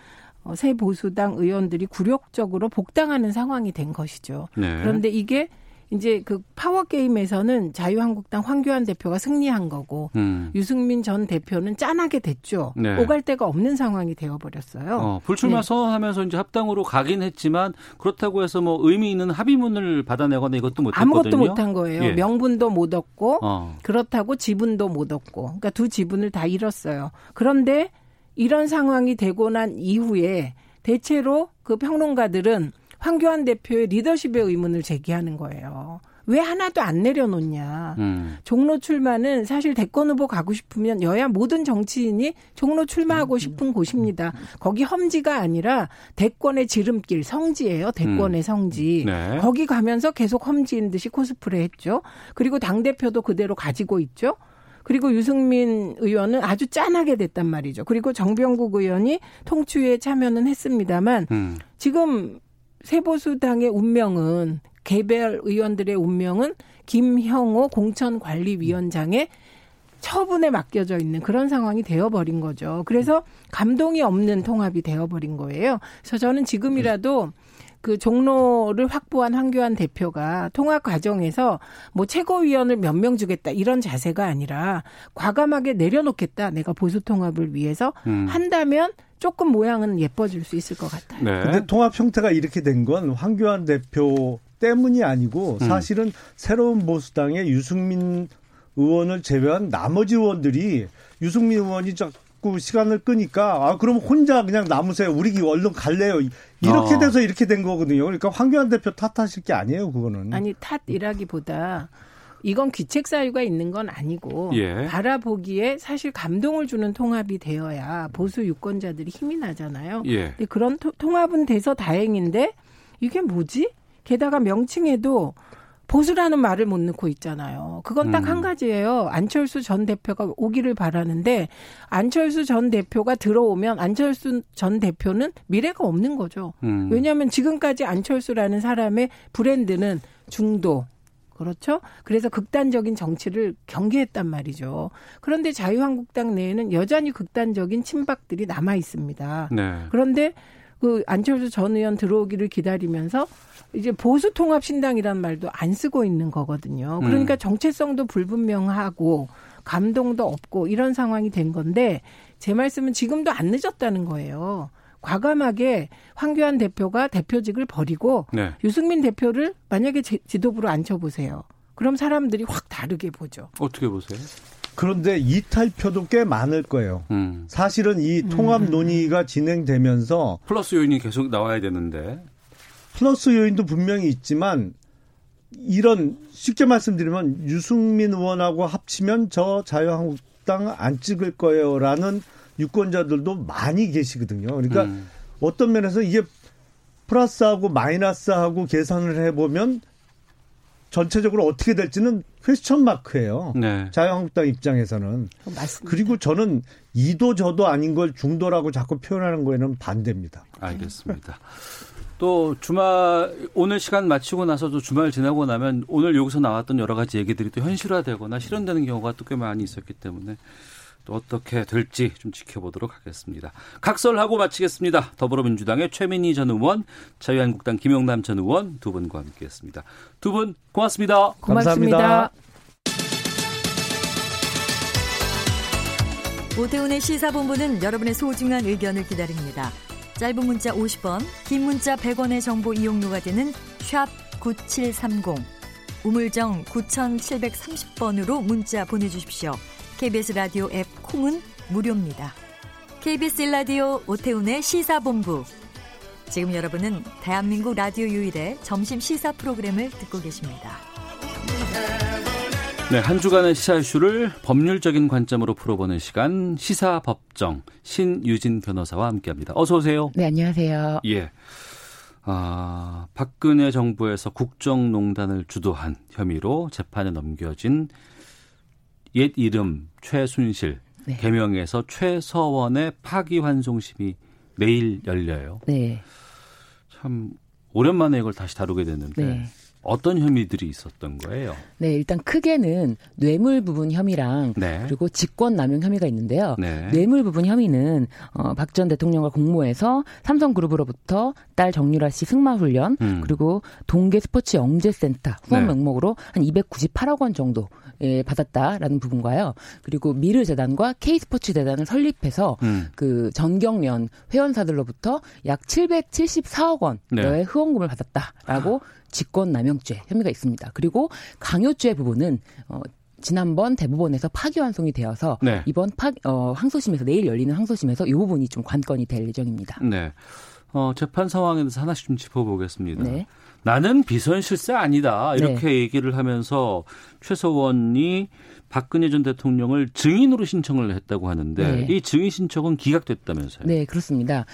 새 보수당 의원들이 굴욕적으로 복당하는 상황이 된 것이죠. 네. 그런데 이게 이제 그 파워 게임에서는 자유한국당 황교안 대표가 승리한 거고 음. 유승민 전 대표는 짠하게 됐죠. 네. 오갈 데가 없는 상황이 되어버렸어요. 어, 불출마 네. 선언하면서 이제 합당으로 가긴 했지만 그렇다고 해서 뭐 의미 있는 합의문을 받아내거나 이것도 못했거든요. 아무것도 못한 거예요. 예. 명분도 못 얻고 어. 그렇다고 지분도 못 얻고 그러니까 두 지분을 다 잃었어요. 그런데 이런 상황이 되고 난 이후에 대체로 그 평론가들은 황교안 대표의 리더십의 의문을 제기하는 거예요. 왜 하나도 안 내려놓냐. 음. 종로 출마는 사실 대권 후보 가고 싶으면 여야 모든 정치인이 종로 출마하고 싶은 곳입니다. 거기 험지가 아니라 대권의 지름길, 성지예요. 대권의 음. 성지. 네. 거기 가면서 계속 험지인 듯이 코스프레 했죠. 그리고 당대표도 그대로 가지고 있죠. 그리고 유승민 의원은 아주 짠하게 됐단 말이죠. 그리고 정병국 의원이 통추에 참여는 했습니다만 음. 지금 세보수당의 운명은 개별 의원들의 운명은 김형호 공천관리위원장의 처분에 맡겨져 있는 그런 상황이 되어버린 거죠. 그래서 감동이 없는 통합이 되어버린 거예요. 그래서 저는 지금이라도 그 종로를 확보한 황교안 대표가 통합 과정에서 뭐 최고위원을 몇 명 주겠다 이런 자세가 아니라 과감하게 내려놓겠다. 내가 보수 통합을 위해서 음. 한다면 조금 모양은 예뻐질 수 있을 것 같아요. 네. 근데 통합 형태가 이렇게 된 건 황교안 대표 때문이 아니고 음. 사실은 음. 새로운 보수당의 유승민 의원을 제외한 나머지 의원들이 유승민 의원이 자꾸 시간을 끄니까 아 그럼 혼자 그냥 남으세요. 우리 얼른 갈래요. 이렇게 어. 돼서 이렇게 된 거거든요. 그러니까 황교안 대표 탓하실 게 아니에요, 그거는. 아니 탓이라기보다 이건 귀책 사유가 있는 건 아니고 예. 바라보기에 사실 감동을 주는 통합이 되어야 보수 유권자들이 힘이 나잖아요. 예. 근데 그런 토, 통합은 돼서 다행인데 이게 뭐지? 게다가 명칭에도 보수라는 말을 못 넣고 있잖아요. 그건 딱한 음. 가지예요. 안철수 전 대표가 오기를 바라는데 안철수 전 대표가 들어오면 안철수 전 대표는 미래가 없는 거죠. 음. 왜냐하면 지금까지 안철수라는 사람의 브랜드는 중도, 그렇죠? 그래서 극단적인 정치를 경계했단 말이죠. 그런데 자유한국당 내에는 여전히 극단적인 친박들이 남아 있습니다. 네. 그런데 그 안철수 전 의원 들어오기를 기다리면서 이제 보수 통합 신당이라는 말도 안 쓰고 있는 거거든요. 그러니까 음. 정체성도 불분명하고 감동도 없고 이런 상황이 된 건데 제 말씀은 지금도 안 늦었다는 거예요. 과감하게 황교안 대표가 대표직을 버리고 네. 유승민 대표를 만약에 지도부로 앉혀보세요. 그럼 사람들이 확 다르게 보죠. 어떻게 보세요? 그런데 이탈표도 꽤 많을 거예요. 음. 사실은 이 통합 음. 논의가 진행되면서 플러스 요인이 계속 나와야 되는데 플러스 요인도 분명히 있지만 이런 쉽게 말씀드리면 유승민 의원하고 합치면 저 자유한국당 안 찍을 거예요라는 유권자들도 많이 계시거든요. 그러니까 음. 어떤 면에서 이게 플러스하고 마이너스하고 계산을 해보면 전체적으로 어떻게 될지는 퀘스천 마크예요. 네. 자유한국당 입장에서는. 맞습니다. 그리고 저는 이도 저도 아닌 걸 중도라고 자꾸 표현하는 거에는 반대입니다. 알겠습니다. 또 주말 오늘 시간 마치고 나서도 주말 지나고 나면 오늘 여기서 나왔던 여러 가지 얘기들이 또 현실화되거나 실현되는 경우가 또 꽤 많이 있었기 때문에 또 어떻게 될지 좀 지켜보도록 하겠습니다. 각설하고 마치겠습니다. 더불어민주당의 최민희 전 의원, 자유한국당 김영남 전 의원 두 분과 함께했습니다. 두 분 고맙습니다. 고맙습니다. 감사합니다. 오태훈의 시사본부는 여러분의 소중한 의견을 기다립니다. 짧은 문자 50원, 긴 문자 100원의 정보 이용료가 되는 샵 9730, 우물정 9730번으로 문자 보내주십시오. KBS 라디오 앱 콩은 무료입니다. KBS 라디오 오태훈의 시사본부. 지금 여러분은 대한민국 라디오 유일의 점심 시사 프로그램을 듣고 계십니다. 네, 한 주간의 시사 이슈를 법률적인 관점으로 풀어보는 시간 시사법정 신유진 변호사와 함께합니다. 어서 오세요. 네, 안녕하세요. 예. 아, 박근혜 정부에서 국정농단을 주도한 혐의로 재판에 넘겨진 옛 이름 최순실 네. 개명에서 최서원의 파기환송심이 내일 열려요. 네. 참 오랜만에 이걸 다시 다루게 됐는데 네. 어떤 혐의들이 있었던 거예요? 네, 일단 크게는 뇌물 부분 혐의랑 네. 그리고 직권 남용 혐의가 있는데요. 네. 뇌물 부분 혐의는 어, 박 전 대통령과 공모해서 삼성그룹으로부터 딸 정유라 씨 승마 훈련 음. 그리고 동계 스포츠 영재 센터 후원 네. 명목으로 한 298억 원 정도 예, 받았다라는 부분과요. 그리고 미르 재단과 K 스포츠 재단을 설립해서 음. 그 전경련 회원사들로부터 약 774억 원의 네. 후원금을 받았다라고 아. 직권남용죄 혐의가 있습니다. 그리고 강요죄 부분은 어, 지난번 대법원에서 파기환송이 되어서 네. 이번 파, 어, 항소심에서 내일 열리는 항소심에서 이 부분이 좀 관건이 될 예정입니다. 네. 어, 재판 상황에 대해서 하나씩 좀 짚어보겠습니다. 네. 나는 비선 실세 아니다 이렇게 네. 얘기를 하면서 최서원이 박근혜 전 대통령을 증인으로 신청을 했다고 하는데 네. 이 증인 신청은 기각됐다면서요? 네, 그렇습니다.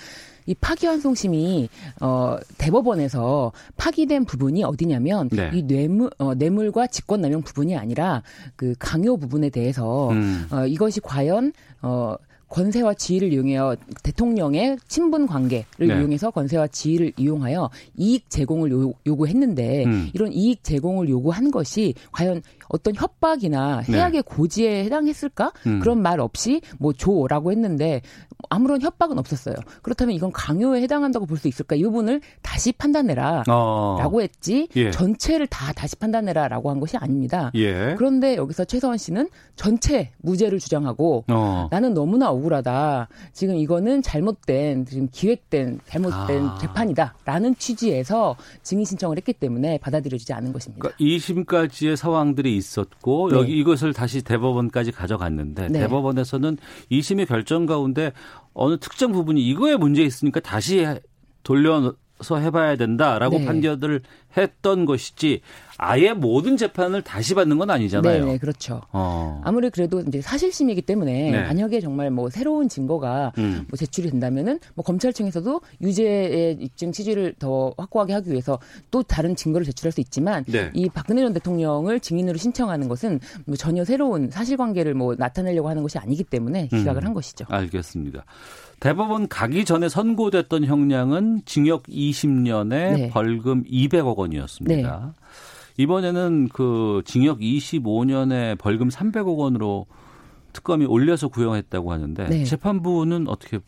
이 파기환송심이 어 대법원에서 파기된 부분이 어디냐면 네. 이 뇌물 어, 뇌물과 직권남용 부분이 아니라 그 강요 부분에 대해서 음. 어 이것이 과연 어 권세와 지위를 이용하여 대통령의 친분 관계를 네. 이용해서 권세와 지위를 이용하여 이익 제공을 요, 구했는데 음. 이런 이익 제공을 요구한 것이 과연 어떤 협박이나 해악의 네. 고지에 해당했을까? 음. 그런 말 없이 뭐 줘라고 했는데 아무런 협박은 없었어요. 그렇다면 이건 강요에 해당한다고 볼 수 있을까? 이 부분을 다시 판단해라. 어. 라고 했지 예. 전체를 다 다시 판단해라 라고 한 것이 아닙니다. 예. 그런데 여기서 최서원 씨는 전체 무죄를 주장하고 어. 나는 너무나 억울하다. 지금 이거는 잘못된 지금 기획된 잘못된 아. 재판이다 라는 취지에서 증인 신청을 했기 때문에 받아들여지지 않은 것입니다. 그러니까 2심까지의 상황들이 있었고 네. 여기 이것을 다시 대법원까지 가져갔는데 네. 대법원에서는 2심의 결정 가운데 어느 특정 부분이 이거에 문제 있으니까 다시 돌려 서 해봐야 된다라고 네. 판결을 했던 것이지 아예 모든 재판을 다시 받는 건 아니잖아요. 네, 네 그렇죠. 어. 아무리 그래도 이제 사실심이기 때문에 네. 만약에 정말 뭐 새로운 증거가 음. 뭐 제출이 된다면은 뭐 검찰청에서도 유죄의 입증 취지를 더 확고하게 하기 위해서 또 다른 증거를 제출할 수 있지만 네. 이 박근혜 전 대통령을 증인으로 신청하는 것은 뭐 전혀 새로운 사실관계를 뭐 나타내려고 하는 것이 아니기 때문에 기각을 음. 한 것이죠. 알겠습니다. 대법원 가기 전에 선고됐던 형량은 징역 20년에 네. 벌금 200억 원이었습니다. 네. 이번에는 그 징역 25년에 벌금 300억 원으로 특검이 올려서 구형했다고 하는데 네. 재판부는 어떻게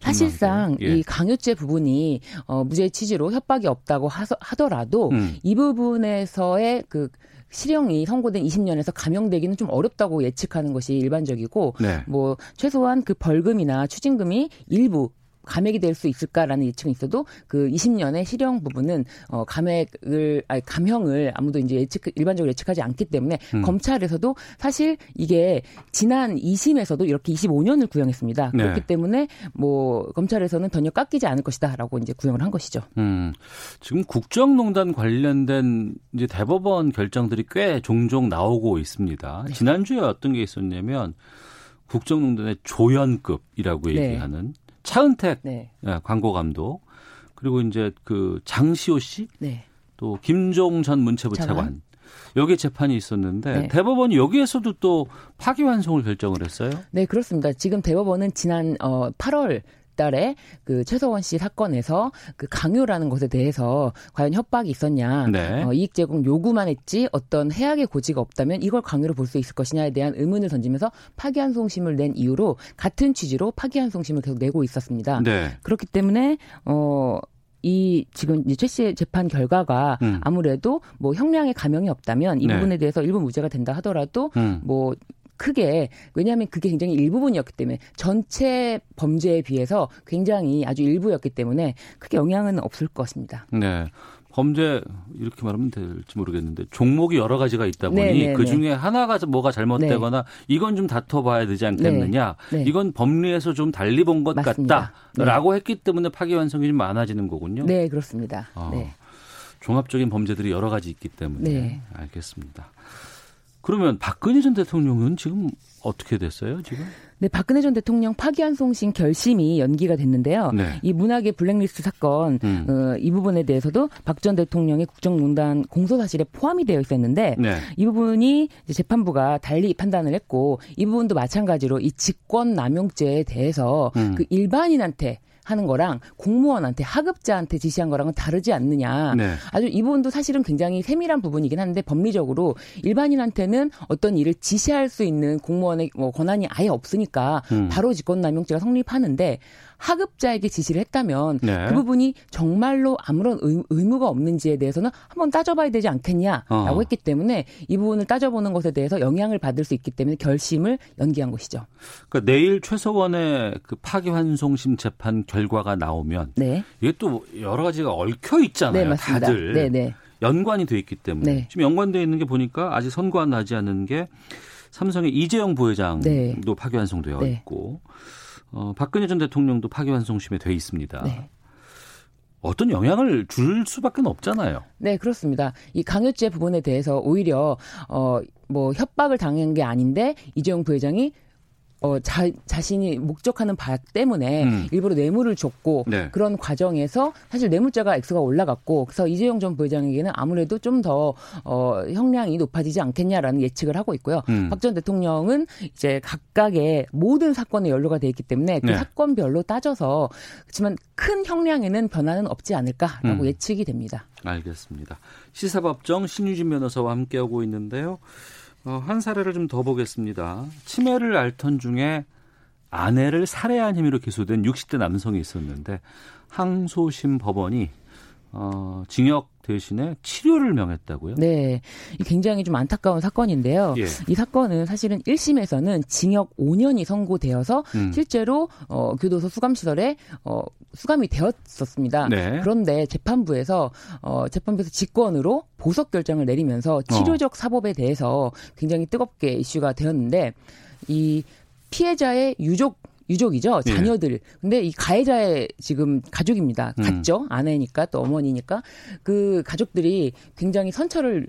사실상 예. 이 강요죄 부분이 어 무죄 취지로 협박이 없다고 하더라도 음. 이 부분에서의 그 실형이 선고된 20년에서 감형되기는 좀 어렵다고 예측하는 것이 일반적이고 네. 뭐 최소한 그 벌금이나 추징금이 일부 감액이 될 수 있을까라는 예측은 있어도 그 20년의 실형 부분은 어 감액을 아니 감형을 아무도 이제 예측 일반적으로 예측하지 않기 때문에 음. 검찰에서도 사실 이게 지난 2심에서도 이렇게 25년을 구형했습니다. 네. 그렇기 때문에 뭐 검찰에서는 전혀 깎이지 않을 것이다라고 이제 구형을 한 것이죠. 음. 지금 국정농단 관련된 이제 대법원 결정들이 꽤 종종 나오고 있습니다. 네. 지난주에 어떤 게 있었냐면 국정농단의 조연급이라고 네. 얘기하는 차은택 네. 예, 광고 감독 그리고 이제 그 장시호 씨, 네. 또 김종 전 문체부 차관 여기 재판이 있었는데 네. 대법원이 여기에서도 또 파기환송을 결정을 했어요. 네, 그렇습니다. 지금 대법원은 지난 어 8월 달에 그 최서원 씨 사건에서 그 강요라는 것에 대해서 과연 협박이 있었냐, 네. 어, 이익 제공 요구만 했지 어떤 해악의 고지가 없다면 이걸 강요로 볼 수 있을 것이냐에 대한 의문을 던지면서 파기환송심을 낸 이유로 같은 취지로 파기환송심을 계속 내고 있었습니다. 네. 그렇기 때문에 어. 이 지금 이제 최 씨의 재판 결과가 음. 아무래도 뭐 형량의 감형이 없다면 이 네. 부분에 대해서 일부 무죄가 된다 하더라도 음. 뭐 크게 왜냐하면 그게 굉장히 일부분이었기 때문에 전체 범죄에 비해서 굉장히 아주 일부였기 때문에 크게 영향은 없을 것입니다. 네. 범죄 이렇게 말하면 될지 모르겠는데 종목이 여러 가지가 있다 보니 네네네. 네, 그 네. 중에 하나가 뭐가 잘못되거나 네. 이건 좀 다퉈봐야 되지 않겠느냐 네. 네. 이건 법리에서 좀 달리 본 것 같다라고 네. 했기 때문에 파기환송이 좀 많아지는 거군요. 네 그렇습니다. 어, 종합적인 범죄들이 여러 가지 있기 때문에 알겠습니다. 그러면 박근혜 전 대통령은 지금 어떻게 됐어요, 지금? 네, 박근혜 전 대통령 파기환송심 결심이 연기가 됐는데요. 네. 이 문학의 블랙리스트 사건 음. 어, 이 부분에 대해서도 박 전 대통령의 국정농단 공소 사실에 포함이 되어 있었는데 네. 이 부분이 재판부가 달리 판단을 했고 이 부분도 마찬가지로 이 직권 남용죄에 대해서 음. 그 일반인한테 하는 거랑 공무원한테 하급자한테 지시한 거랑은 다르지 않느냐. 네. 아주 이 부분도 사실은 굉장히 세밀한 부분이긴 한데 법리적으로 일반인한테는 어떤 일을 지시할 수 있는 공무원의 뭐 권한이 아예 없으니까 음. 바로 직권남용죄가 성립하는데 하급자에게 지시를 했다면 네. 그 부분이 정말로 아무런 의무가 없는지에 대해서는 한번 따져봐야 되지 않겠냐라고 어. 했기 때문에 이 부분을 따져보는 것에 대해서 영향을 받을 수 있기 때문에 결심을 연기한 것이죠. 그러니까 내일 최서원의 그 파기환송심 재판 결과가 나오면 네. 이게 또 여러 가지가 얽혀 있잖아요. 네, 다들 네, 네. 연관이 돼 있기 때문에 네. 지금 연관돼 있는 게 보니까 아직 선고가 나지 않은 게 삼성의 이재용 부회장도 네. 파기환송되어 있고. 어, 박근혜 전 대통령도 파기환송심에 돼 있습니다. 네. 어떤 영향을 줄 수밖에 없잖아요. 네, 그렇습니다. 이 강요죄 부분에 대해서 오히려 어 뭐 협박을 당한 게 아닌데 이재용 부회장이 어, 자, 자신이 목적하는 바 때문에 음. 일부러 뇌물을 줬고 네. 그런 과정에서 사실 뇌물자가 액수가 올라갔고 그래서 이재용 전 부회장에게는 아무래도 좀 더 어, 형량이 높아지지 않겠냐라는 예측을 하고 있고요. 음. 박전 대통령은 이제 각각의 모든 사건에 연루가 돼 있기 때문에 그 네. 사건별로 따져서 그렇지만 큰 형량에는 변화는 없지 않을까라고 음. 예측이 됩니다. 알겠습니다. 시사법정 신유진 변호사와 함께하고 있는데요. 어, 한 사례를 좀 더 보겠습니다. 치매를 앓던 중에 아내를 살해한 혐의로 기소된 60대 남성이 있었는데 항소심 법원이 어, 징역 대신에 치료를 명했다고요? 네. 굉장히 좀 안타까운 사건인데요. 예. 이 사건은 사실은 1심에서는 징역 5년이 선고되어서 음. 실제로 어, 교도소 수감시설에 어, 수감이 되었었습니다. 네. 그런데 재판부에서 어, 재판부에서 직권으로 보석 결정을 내리면서 치료적 어. 사법에 대해서 굉장히 뜨겁게 이슈가 되었는데 이 피해자의 유족 유족이죠. 예. 자녀들. 예. 근데 이 가해자의 지금 가족입니다. 같죠. 음. 아내니까 또 어머니니까 그 가족들이 굉장히 선처를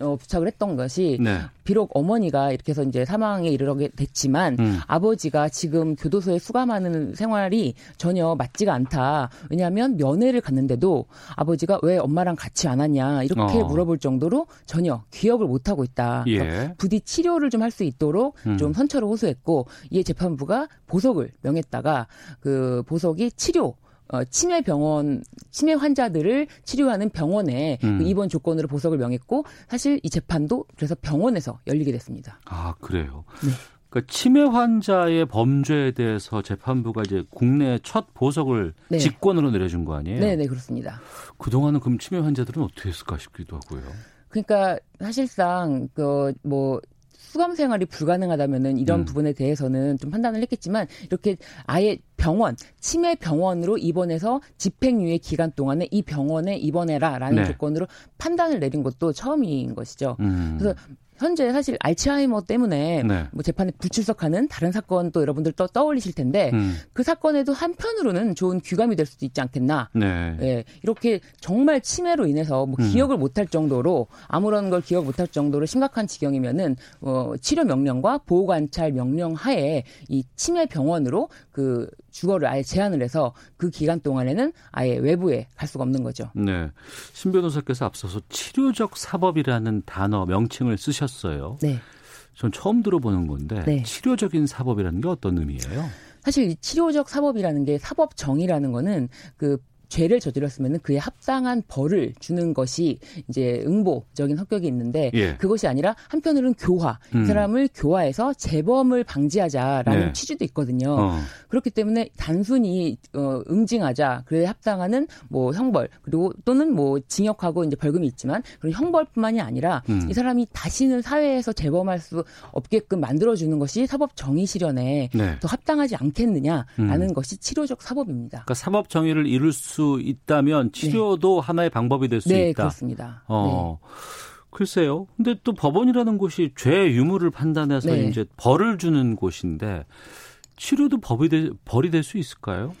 어, 부착을 했던 것이 네. 비록 어머니가 이렇게 해서 이제 사망에 이르게 됐지만 음. 아버지가 지금 교도소에 수감하는 생활이 전혀 맞지가 않다. 왜냐하면 면회를 갔는데도 아버지가 왜 엄마랑 같이 안 왔냐 이렇게 어. 물어볼 정도로 전혀 기억을 못 하고 있다. 예. 부디 치료를 좀 할 수 있도록 음. 좀 선처를 호소했고 이에 재판부가 보석을 명했다가 그 보석이 치료 어, 치매 병원 치매 환자들을 치료하는 병원에 음. 그 입원 조건으로 보석을 명했고 사실 이 재판도 그래서 병원에서 열리게 됐습니다. 아 그래요. 네. 그러니까 치매 환자의 범죄에 대해서 재판부가 이제 국내 첫 보석을 네. 직권으로 내려준 거 아니에요? 네, 네 그렇습니다. 그 동안은 그럼 치매 환자들은 어떻게 했을까 싶기도 하고요. 그러니까 사실상 그 뭐 수감 생활이 불가능하다면은 이런 음. 부분에 대해서는 좀 판단을 했겠지만 이렇게 아예 병원 치매 병원으로 입원해서 집행유예 기간 동안에 이 병원에 입원해라라는 네. 조건으로 판단을 내린 것도 처음인 것이죠. 음. 그래서 현재 사실 알츠하이머 때문에 네. 뭐 재판에 불출석하는 다른 사건 또 여러분들 또 떠올리실 텐데 음. 그 사건에도 한편으로는 좋은 귀감이 될 수도 있지 않겠나. 네. 예, 이렇게 정말 치매로 인해서 뭐 음. 기억을 못할 정도로 아무런 걸 기억 못할 정도로 심각한 지경이면은 어, 치료 명령과 보호 관찰 명령 하에 이 치매 병원으로 그 주거를 아예 제한을 해서 그 기간 동안에는 아예 외부에 갈 수가 없는 거죠. 네. 신 변호사께서 앞서서 치료적 사법이라는 단어 명칭을 쓰셨 어요. 네. 전 처음 들어보는 건데 네. 치료적인 사법이라는 게 어떤 의미예요? 사실 이 치료적 사법이라는 게 사법 정의라는 거는 그 죄를 저질렀으면 그에 합당한 벌을 주는 것이 이제 응보적인 성격이 있는데 예. 그것이 아니라 한편으로는 교화 음. 이 사람을 교화해서 재범을 방지하자라는 네. 취지도 있거든요. 어. 그렇기 때문에 단순히 어, 응징하자 그에 합당하는 뭐 형벌 그리고 또는 뭐 징역하고 이제 벌금이 있지만 그런 형벌뿐만이 아니라 음. 이 사람이 다시는 사회에서 재범할 수 없게끔 만들어주는 것이 사법 정의 실현에 네. 더 합당하지 않겠느냐라는 음. 것이 치료적 사법입니다. 그러니까 사법 정의를 이룰 수수 있다면 치료도 네. 하나의 방법이 될수 네, 있다. 그렇습니다. 어. 네. 글쎄요. 근데 또 법원이라는 곳이 죄 유무를 판단해서 네. 이제 벌을 주는 곳인데 치료도 법이 될, 벌이 될 수 있을까요?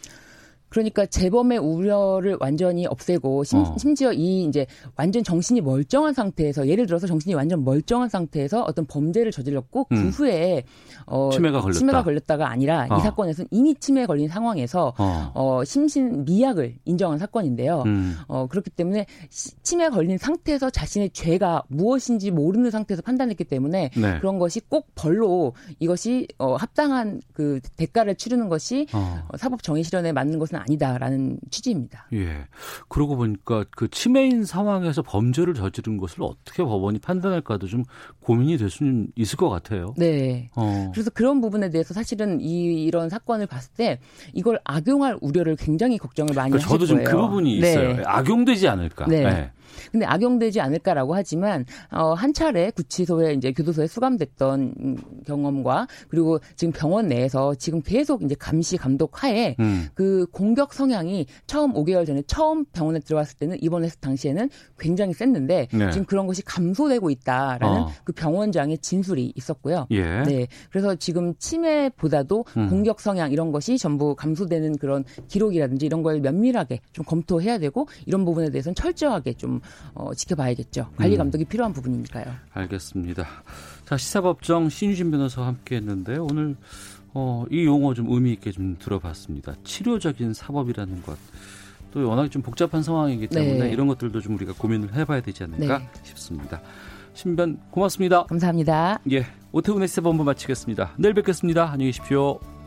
그러니까 재범의 우려를 완전히 없애고 심, 어. 심지어 이 이제 완전 정신이 멀쩡한 상태에서 예를 들어서 정신이 완전 멀쩡한 상태에서 어떤 범죄를 저질렀고 그 음. 그 후에 어, 치매가 걸렸다. 치매가 걸렸다 가 아니라 어. 이 사건에서는 이미 치매에 걸린 상황에서 어. 어 심신 미약을 인정한 사건인데요. 음. 어, 그렇기 때문에 치매에 걸린 상태에서 자신의 죄가 무엇인지 모르는 상태에서 판단했기 때문에 네. 그런 것이 꼭 벌로 이것이 어, 합당한 그 대가를 치르는 것이 어. 사법 정의 실현에 맞는 것은 아니다라는 취지입니다. 예. 그러고 보니까 그 치매인 상황에서 범죄를 저지른 것을 어떻게 법원이 판단할까도 좀 고민이 될 수는 있을 것 같아요. 네. 어. 그래서 그런 부분에 대해서 사실은 이, 이런 사건을 봤을 때 이걸 악용할 우려를 굉장히 걱정을 많이 그러니까 저도 좀 그 부분이 있어요. 네. 악용되지 않을까. 네. 네. 근데 악용되지 않을까라고 하지만 어, 한 차례 구치소에 이제 교도소에 수감됐던 경험과 그리고 지금 병원 내에서 지금 계속 이제 감시 감독 하에 음. 그 공격 성향이 처음 5개월 전에 처음 병원에 들어왔을 때는 입원했을 당시에는 굉장히 셌는데 네. 지금 그런 것이 감소되고 있다라는 어. 그 병원장의 진술이 있었고요. 예. 네. 그래서 지금 치매보다도 음. 공격 성향 이런 것이 전부 감소되는 그런 기록이라든지 이런 걸 면밀하게 좀 검토해야 되고 이런 부분에 대해서는 철저하게 좀 어, 지켜봐야겠죠. 관리 음. 감독이 음. 필요한 부분이니까요. 알겠습니다. 자 시사법정 신유진 변호사와 함께했는데 오늘 어, 이 용어 좀 의미 있게 좀 들어봤습니다. 치료적인 사법이라는 것. 또 워낙 좀 복잡한 상황이기 때문에 네. 이런 것들도 좀 우리가 고민을 해봐야 되지 않을까 네. 싶습니다. 신변 고맙습니다. 감사합니다. 예, 오태훈의 시사본부 마치겠습니다. 내일 뵙겠습니다. 안녕히 계십시오.